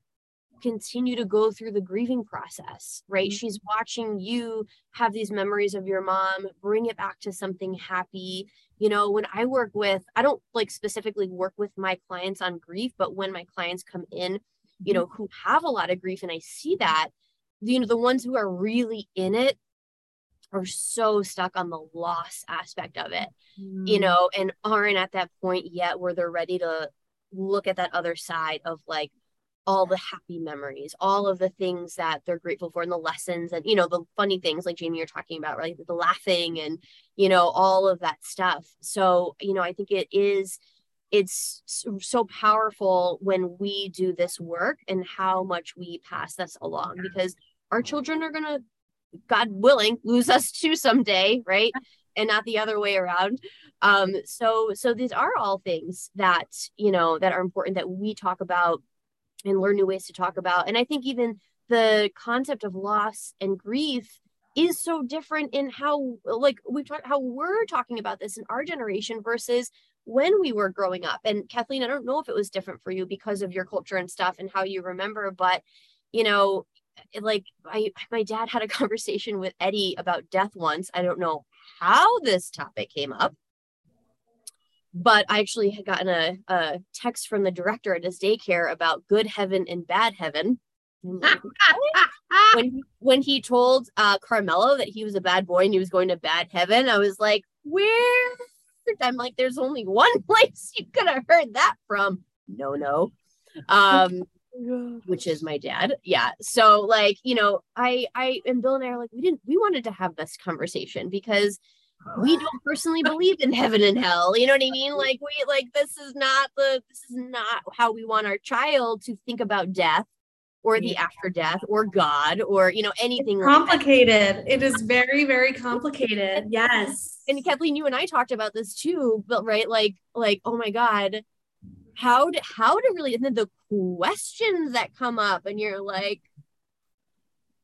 continue to go through the grieving process, right? Mm-hmm. She's watching you have these memories of your mom, bring it back to something happy. You know, when I work with, I don't like specifically work with my clients on grief, but when my clients come in, you mm-hmm. know, who have a lot of grief and I see that, you know, the ones who are really in it are so stuck on the loss aspect of it, mm. you know, and aren't at that point yet where they're ready to look at that other side of like, all the happy memories, all of the things that they're grateful for and the lessons and, you know, the funny things like Jayme, you're talking about, right? The laughing and, you know, all of that stuff. So, you know, I think it is, it's so powerful when we do this work and how much we pass this along because our children are going to, God willing, lose us too someday, right? And not the other way around. Um, so, so these are all things that, you know, that are important that we talk about and learn new ways to talk about. And I think even the concept of loss and grief is so different in how like we've talked how we're talking about this in our generation versus when we were growing up. And Kathleen, I don't know if it was different for you because of your culture and stuff and how you remember, but you know, like I my dad had a conversation with Eddie about death once. I don't know how this topic came up but I actually had gotten a, a text from the director at his daycare about good heaven and bad heaven. when he, when he told uh, Carmelo that he was a bad boy and he was going to bad heaven, I was like, where? I'm like, there's only one place you could have heard that from. No, no. Um, which is my dad. Yeah. So like, you know, I I and Bill and I are like, we didn't we wanted to have this conversation because we don't personally believe in heaven and hell. You know what I mean? Like we like this is not the this is not how we want our child to think about death or the after death or God or you know anything it's complicated. Like it is very very complicated. Yes. And Kathleen, you and I talked about this too, but right, like like oh my God, how to how to really and then the questions that come up and you're like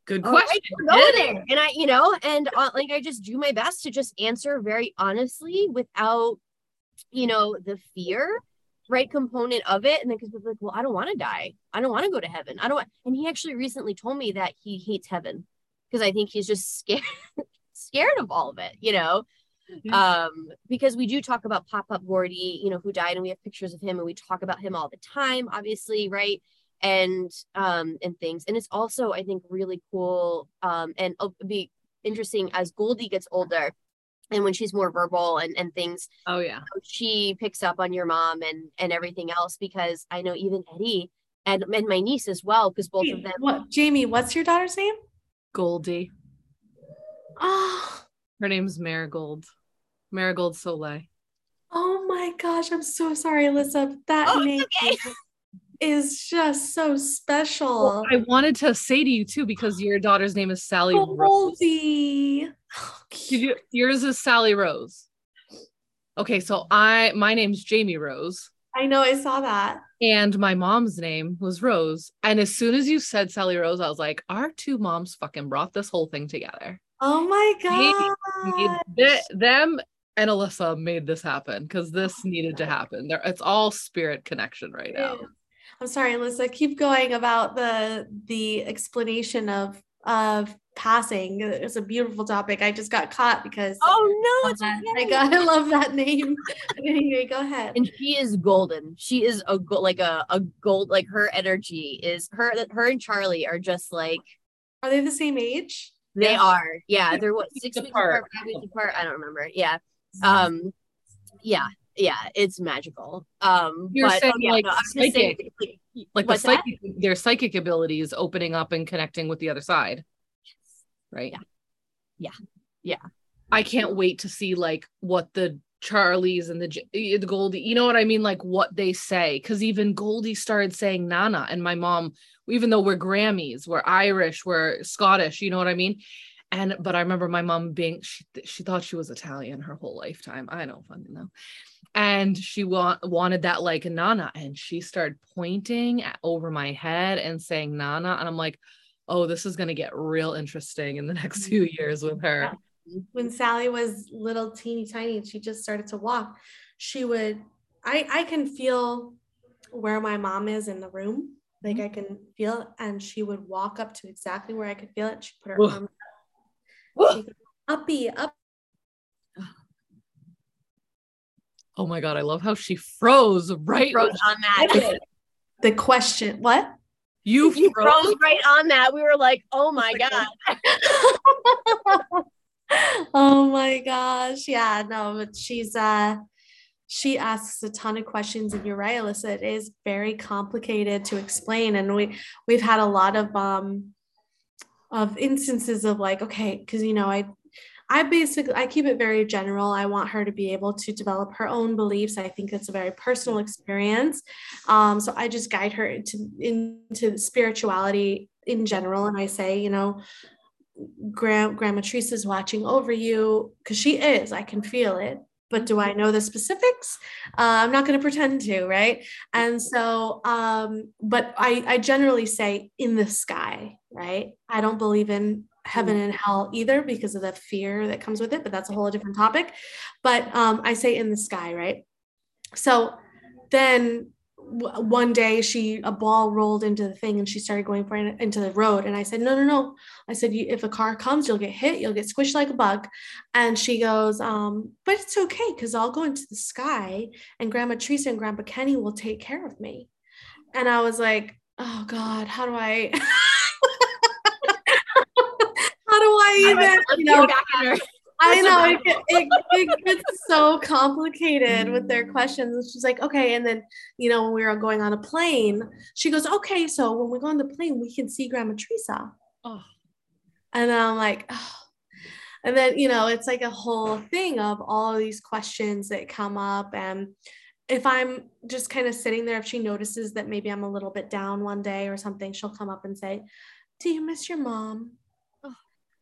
Good question. Oh, I there. And I, you know, and uh, like I just do my best to just answer very honestly without, you know, the fear, right component of it. And then because people like, well, I don't want to die. I don't want to go to heaven. I don't want. And he actually recently told me that he hates heaven because I think he's just scared, scared of all of it, you know. Yeah. Um, because we do talk about Pop Up Gordy, you know, who died, and we have pictures of him, and we talk about him all the time, obviously, right? And um and things. And it's also i think really cool um and it'll be interesting as goldie gets older and when she's more verbal and and things oh yeah. she picks up on your mom and and everything else because i know even eddie and and my niece as well because both of them what jayme what's your daughter's name? Goldie. Oh her name's marigold. Marigold soleil. Oh my gosh i'm so sorry alyssa. That oh, name okay. Is just so special. Well, I wanted to say to you too, because your daughter's name is Sally Goldie. Rose. You, yours is Sally Rose. Okay, so I my name's Jayme Rose. I know, I saw that. And my mom's name was Rose. And as soon as you said Sally Rose, I was like, our two moms fucking brought this whole thing together. Oh my god. They, them and Alyssa made this happen because this needed to happen. There, it's all spirit connection right now. I'm sorry, Alyssa, keep going about the the explanation of of passing. It's a beautiful topic. I just got caught because oh no, it's okay. I got I love that name. anyway, go ahead. And she is golden. She is a go- like a a gold like her energy is her her and Charlie are just like are they the same age? They yeah. are. Yeah, they're what six weeks apart, five weeks apart. I don't remember. Yeah. Um yeah yeah, it's magical. Um, You're but, saying, oh, yeah, like, no, I was say, psychic. like, like the that? psychic their psychic abilities opening up and connecting with the other side right Yeah. Yeah. Yeah. i can't wait to see like what the charlies and the the goldie you know what i mean like what they say because even goldie started saying nana and my mom even though we're grammys we're irish we're scottish you know what i mean and but i remember my mom being she, she thought she was italian her whole lifetime i don't fucking know and she wa- wanted that like nana and she started pointing at, over my head and saying nana and i'm like oh this is going to get real interesting in the next mm-hmm. few years with her when Sally was little teeny tiny and she just started to walk, she would I I can feel where my mom is in the room. Like mm-hmm. I can feel it, and she would walk up to exactly where I could feel it. She put her arm Ugh. uppy up. Oh my god i love how she froze right froze on that. The question, what? you, you froze. froze right on that. We were like, oh my god. oh my gosh. Yeah, no, but she's uh she asks a ton of questions and you're right, Alyssa. It is very complicated to explain. And we we've had a lot of um of instances of like, okay, because you know, I I basically I keep it very general. I want her to be able to develop her own beliefs. I think it's a very personal experience. Um, so I just guide her into into spirituality in general, and I say, you know, Grand, Grandma Teresa's watching over you because she is. I can feel it. But do I know the specifics? Uh, I'm not going to pretend to, right? And so, um, but I, I generally say in the sky, right? I don't believe in heaven and hell either because of the fear that comes with it, but that's a whole different topic. But um, I say in the sky, right? So then w- one day she a ball rolled into the thing and she started going for it into the road and i said no no no. I said you, if a car comes you'll get hit you'll get squished like a bug. And she goes um but it's okay because i'll go into the sky and grandma teresa and grandpa kenny will take care of me. And i was like oh god how do i how do i even you know I know it, it, it gets so complicated with their questions. And she's like, okay. And then, you know, when we were going on a plane, she goes, okay, so when we go on the plane, we can see Grandma Teresa. Oh. And I'm like, oh. and then, you know, it's like a whole thing of all of these questions that come up. And if I'm just kind of sitting there, if she notices that maybe I'm a little bit down one day or something, she'll come up and say, do you miss your mom?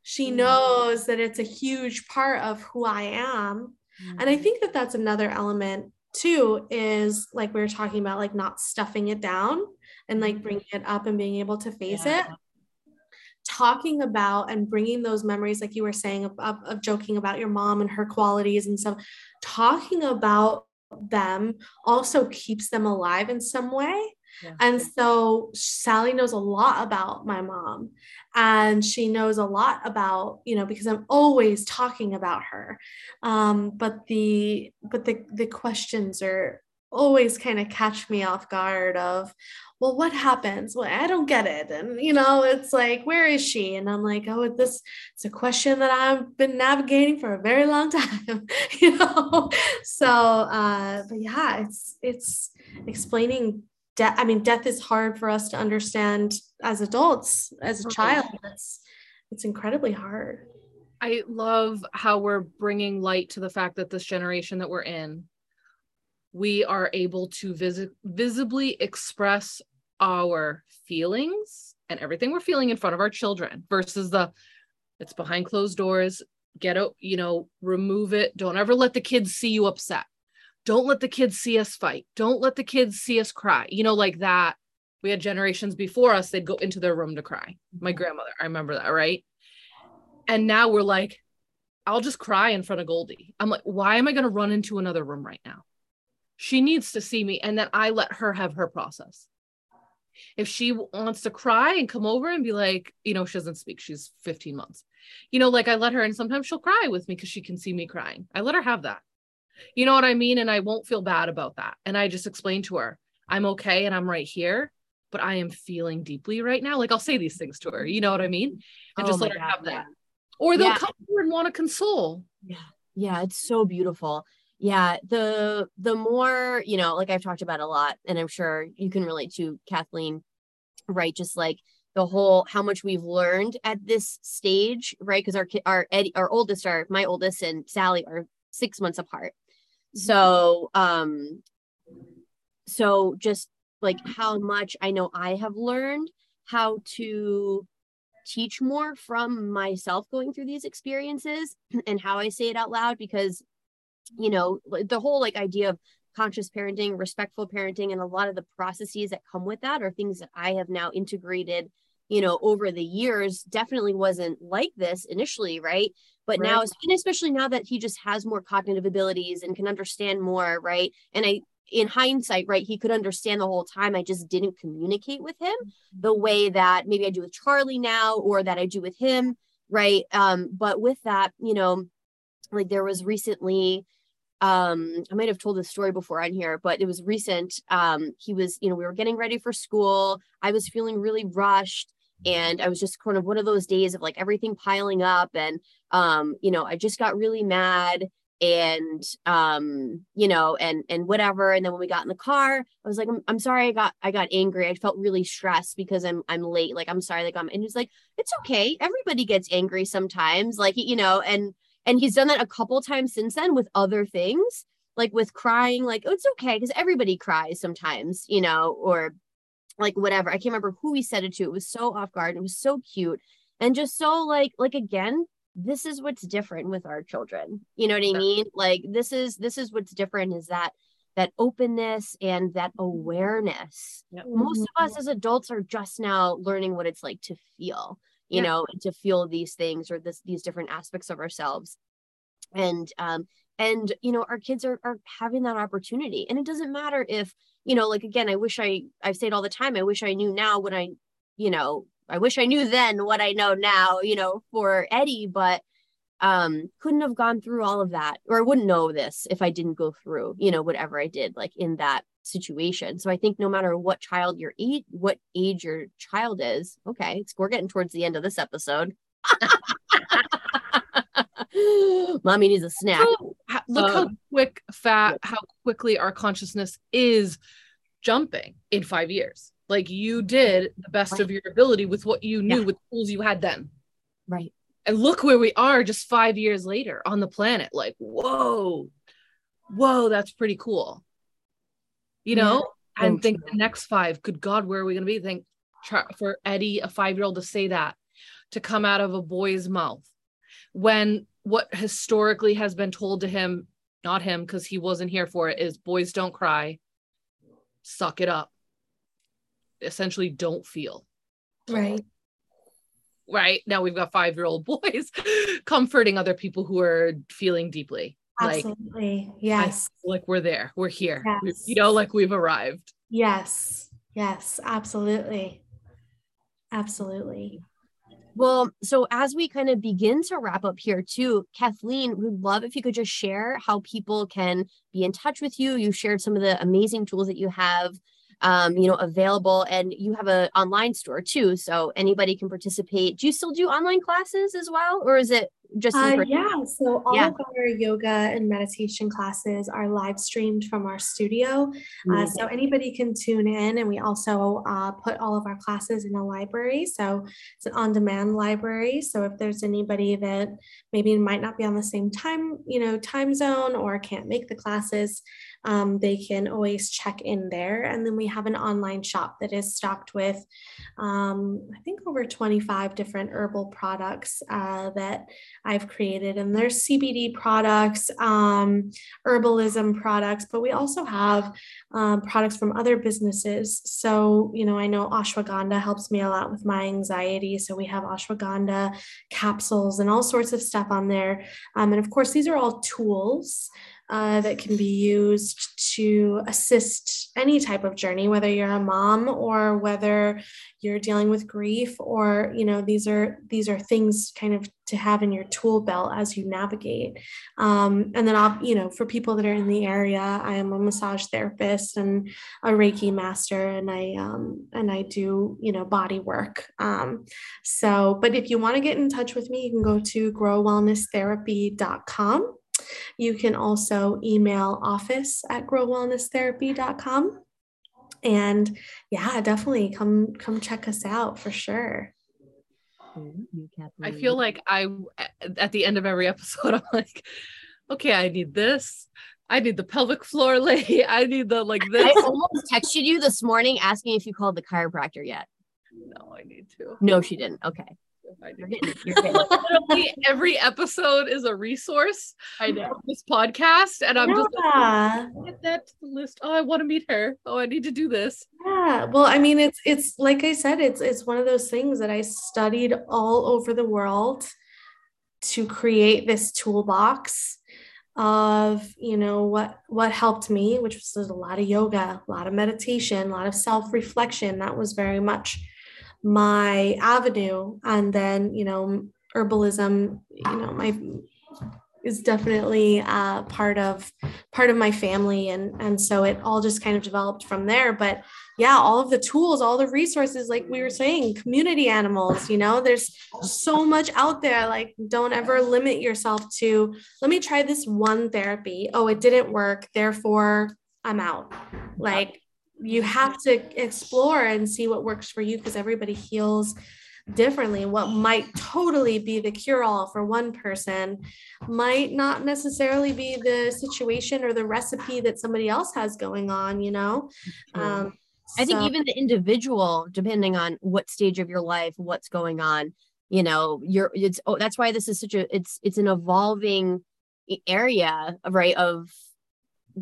She Mm. knows that it's a huge part of who I am. And I think that that's another element too is like we were talking about, like not stuffing it down and like bringing it up and being able to face it. Talking about and bringing those memories, like you were saying, of, of, of joking about your mom and her qualities and stuff, talking about them also keeps them alive in some way. Yeah. And so Sally knows a lot about my mom and she knows a lot about, you know, because I'm always talking about her. Um, but the but the the questions are always kind of catch me off guard of, well, what happens? Well, I don't get it. And you know, it's like, where is she? And I'm like, oh, this it's a question that I've been navigating for a very long time, you know. So uh, but yeah, it's it's explaining death i mean death is hard for us to understand as adults as a mm-hmm. child it's it's incredibly hard I love how we're bringing light to the fact that this generation that we're in, we are able to visi- visibly express our feelings and everything we're feeling in front of our children versus the it's behind closed doors, get out, you know, remove it. Don't ever let the kids see you upset. Don't let the kids see us fight. Don't let the kids see us cry. You know, like that. We had generations before us, they'd go into their room to cry. My mm-hmm. grandmother, I remember that, right? And now we're like, I'll just cry in front of Goldie. I'm like, why am I going to run into another room right now? She needs to see me. And then I let her have her process. If she wants to cry and come over and be like, you know, she doesn't speak, she's 15 months. You know, like I let her, and sometimes she'll cry with me because she can see me crying. I let her have that. You know what I mean? And I won't feel bad about that. And I just explain to her, I'm okay and I'm right here, but I am feeling deeply right now. Like I'll say these things to her. You know what I mean? And Oh just let her God, have that yeah. or they'll Yeah. come over and want to console. Yeah, Yeah. it's so beautiful. yeah the the more you know like i've talked about a lot and i'm sure you can relate to kathleen right just like the whole how much we've learned at this stage right because our kid our Eddie, our oldest are my oldest and sally are six months apart. So um so just like how much i know i have learned how to teach more from myself going through these experiences and how i say it out loud because you know the whole like idea of conscious parenting respectful parenting and a lot of the processes that come with that are things that i have now integrated you know over the years definitely wasn't like this initially right? But right. now and especially now that he just has more cognitive abilities and can understand more right? And i in hindsight right he could understand the whole time i just didn't communicate with him the way that maybe i do with charlie now or that i do with him right? Um but with that you know like there was recently um i might have told this story before on here but it was recent um he was you know we were getting ready for school. I was feeling really rushed and i was just kind of one of those days of like everything piling up and um you know i just got really mad and um you know and and whatever. And then when we got in the car i was like i'm, I'm sorry i got i got angry. I felt really stressed because i'm i'm late. Like i'm sorry like i'm and he's like it's okay. Everybody gets angry sometimes. Like you know and and he's done that a couple times since then with other things like with crying like oh it's okay because everybody cries sometimes you know or like whatever. I can't remember who he said it to. It was so off guard. It was so cute. And just so like like again this is what's different with our children. You know what i mean? Like this is this is what's different is that that openness and that awareness. Yep. most of us as adults are just now learning what it's like to feel you yeah. know to feel these things or this these different aspects of ourselves. And um and you know our kids are, are having that opportunity and it doesn't matter if you know like again i wish i i say it all the time i wish i knew now what i you know i wish i knew then what i know now you know for eddie but um couldn't have gone through all of that or i wouldn't know this if i didn't go through you know whatever i did like in that situation. So I think no matter what child your age, what age your child is, okay, we're getting towards the end of this episode. Mommy needs a snack. Look um, how quick, fat, how quickly our consciousness is jumping in five years. Like you did the best right. of your ability with what you knew yeah. with tools you had then. Right. And look where we are just five years later on the planet. Like, whoa, whoa, that's pretty cool you know, yeah, and think true. the next five, good God, where are we going to be? Think for Eddie, a five year old, to say that, to come out of a boy's mouth when what historically has been told to him, not him, because he wasn't here for it, is boys don't cry, suck it up. Essentially, don't feel. Right. Right. Now we've got five year old boys comforting other people who are feeling deeply. Absolutely. Like, yes. like we're there. We're here. Yes. you know, like we've arrived. Yes. Yes. Absolutely. Absolutely. Well, so as we kind of begin to wrap up here, too, Kathleen, we'd love if you could just share how people can be in touch with you. You shared some of the amazing tools that you have, um, you know, available, and you have an online store too, so anybody can participate. Do you still do online classes as well, or is it just uh, yeah so all yeah. of our yoga and meditation classes are live streamed from our studio. Uh, so anybody can tune in and we also uh, put all of our classes in a library. So it's an on-demand library. So if there's anybody that maybe might not be on the same time you know time zone or can't make the classes um, they can always check in there. And then we have an online shop that is stocked with, um, I think, over 25 different herbal products uh, that I've created. And there's CBD products, um, herbalism products, but we also have um, products from other businesses. So, you know, I know ashwagandha helps me a lot with my anxiety. So we have ashwagandha capsules and all sorts of stuff on there. Um, and of course, these are all tools uh, that can be used to assist any type of journey, whether you're a mom or whether you're dealing with grief, or you know these are these are things kind of to have in your tool belt as you navigate. Um, and then I'll you know for people that are in the area, I am a massage therapist and a Reiki master, and I um, and I do you know body work. Um, so, but if you want to get in touch with me, you can go to growwellnesstherapy.com You can also email office at growwellnesstherapy.com. And yeah, definitely come come check us out for sure. I feel like I at the end of every episode, I'm like, okay, I need this. I need the pelvic floor lay. I need the like this. I almost texted you this morning asking if you called the chiropractor yet. No, I need to. No, she didn't. Okay. You're getting, you're getting. every episode is a resource. I know this podcast, and I'm yeah. just like, get that to the list. Oh, I want to meet her. Oh, I need to do this. Yeah. Well, I mean, it's it's like I said, it's it's one of those things that I studied all over the world to create this toolbox of you know what what helped me which was a lot of yoga a lot of meditation a lot of self-reflection that was very much my avenue and then you know herbalism you know my is definitely uh, part of part of my family and and so it all just kind of developed from there. But yeah all of the tools all the resources like we were saying community animals you know there's so much out there. Like don't ever limit yourself to let me try this one therapy. Oh it didn't work therefore i'm out. Like you have to explore and see what works for you because everybody heals differently. What might totally be the cure all for one person might not necessarily be the situation or the recipe that somebody else has going on, you know? Um, I think even the individual, depending on what stage of your life, what's going on, you know, you're it's oh, that's why this is such a it's it's an evolving area, right? Of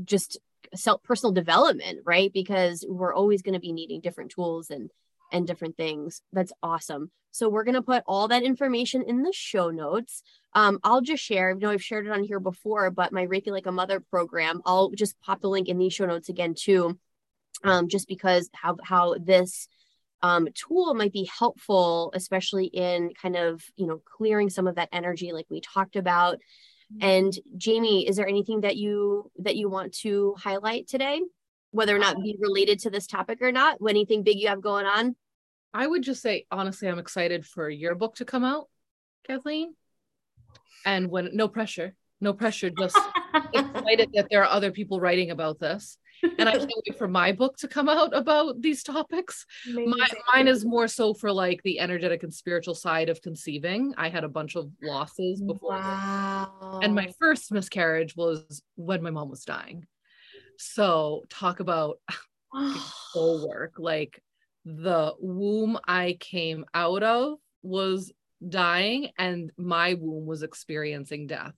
just self personal development, right? Because we're always going to be needing different tools and and different things. That's awesome. So we're going to put all that information in the show notes. Um, I'll just share, you know, I've shared it on here before, but my Reiki Like a Mother program, I'll just pop the link in these show notes again too. Um, just because how how this um, tool might be helpful, especially in kind of you know clearing some of that energy, like we talked about, and Jayme, is there anything that you that you want to highlight today, whether or not be related to this topic or not? Anything big you have going on? I would just say honestly, I'm excited for your book to come out, Kathleen. And when no pressure, no pressure, just excited that there are other people writing about this and I can't wait for my book to come out about these topics. My, mine is more so for like the energetic and spiritual side of conceiving. I had a bunch of losses before, wow. and my first miscarriage was when my mom was dying. So talk about full work. Like the womb I came out of was dying, and my womb was experiencing death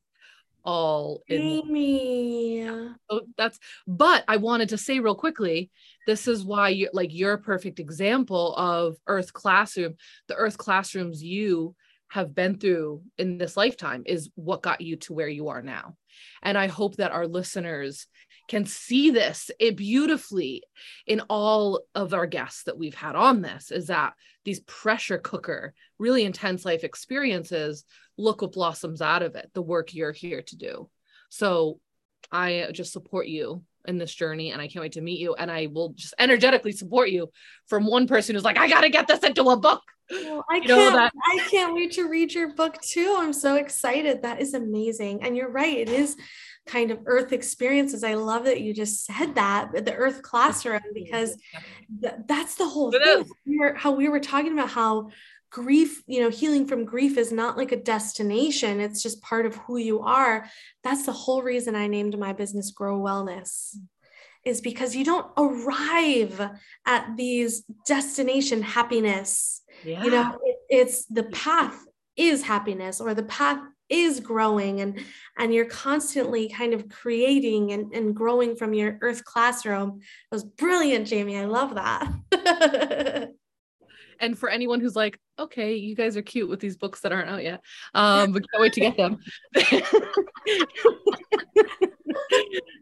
all in Amy. So oh, that's but I wanted to say real quickly, this is why you like you're a perfect example of Earth Classroom. The Earth Classrooms you have been through in this lifetime is what got you to where you are now. And I hope that our listeners can see this it beautifully in all of our guests that we've had on this is that these pressure cooker really intense life experiences look what blossoms out of it the work you're here to do so i uh, just support you in this journey and i can't wait to meet you and i will just energetically support you from one person who's like i gotta get this into a book well, I you can't that- I can't wait to read your book too. I'm so excited. That is amazing. And you're right. It is kind of earth experiences. I love that you just said that the earth classroom because th- that's the whole it thing. We were, how we were talking about how grief, you know, healing from grief is not like a destination, it's just part of who you are. That's the whole reason I named my business Grow Wellness. Is because you don't arrive at these destination happiness. Yeah. You know, it, it's the path is happiness or the path is growing and and you're constantly kind of creating and, and growing from your earth classroom. It was brilliant jayme. I love that. And for anyone who's like okay you guys are cute with these books that aren't out yet. Um but can't wait to get them.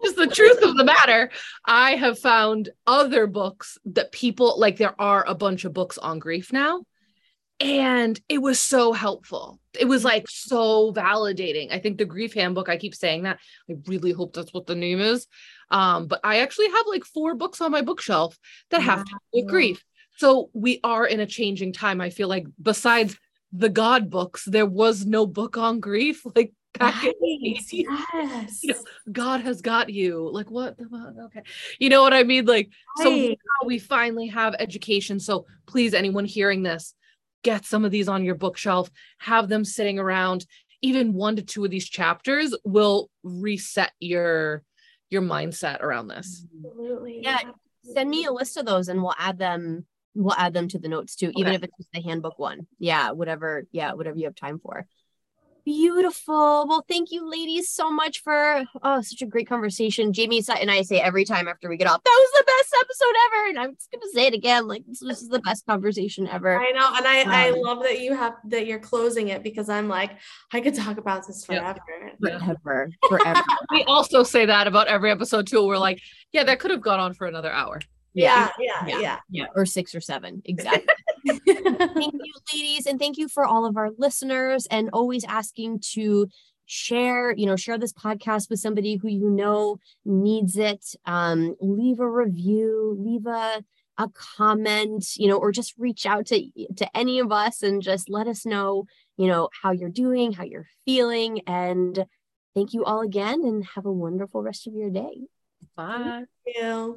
Just the truth of the matter i have found other books that people like there are a bunch of books on grief now and it was so helpful it was like so validating i think the grief handbook i keep saying that i really hope that's what the name is um but i actually have like four books on my bookshelf that have to do with grief so we are in a changing time i feel like besides the god books there was no book on grief like back in the Yes, 80s. yes. You know, God has got you. Like what? the fuck? Okay. You know what I mean? Like so Right. now we finally have education. So please, anyone hearing this, get some of these on your bookshelf, have them sitting around. Even one to two of these chapters will reset your your mindset around this. Absolutely. Yeah, Send me a list of those and we'll add them we'll add them to the notes too, even Okay. if it's just the handbook one. Yeah, whatever, yeah, whatever you have time for. Beautiful. Well, thank you, ladies, so much for oh, such a great conversation. Jayme sa- and I say every time after we get off, that was the best episode ever. And I'm just gonna say it again. Like this was the best conversation ever. I know, and I I Um, love that you have that you're closing it because I'm like I could talk about this forever. Yeah. Forever. Forever. We also say that about every episode too. We're like, yeah, that could have gone on for another hour. Yeah, yeah, Yeah. yeah. yeah. Or six or seven. Exactly. Thank you, ladies, and thank you for all of our listeners and always asking to share, you know, share this podcast with somebody who you know needs it. Um, leave a review, leave a a comment, you know, or just reach out to to any of us and just let us know, you know, how you're doing, how you're feeling, and thank you all again, and have a wonderful rest of your day. Bye. Thank you.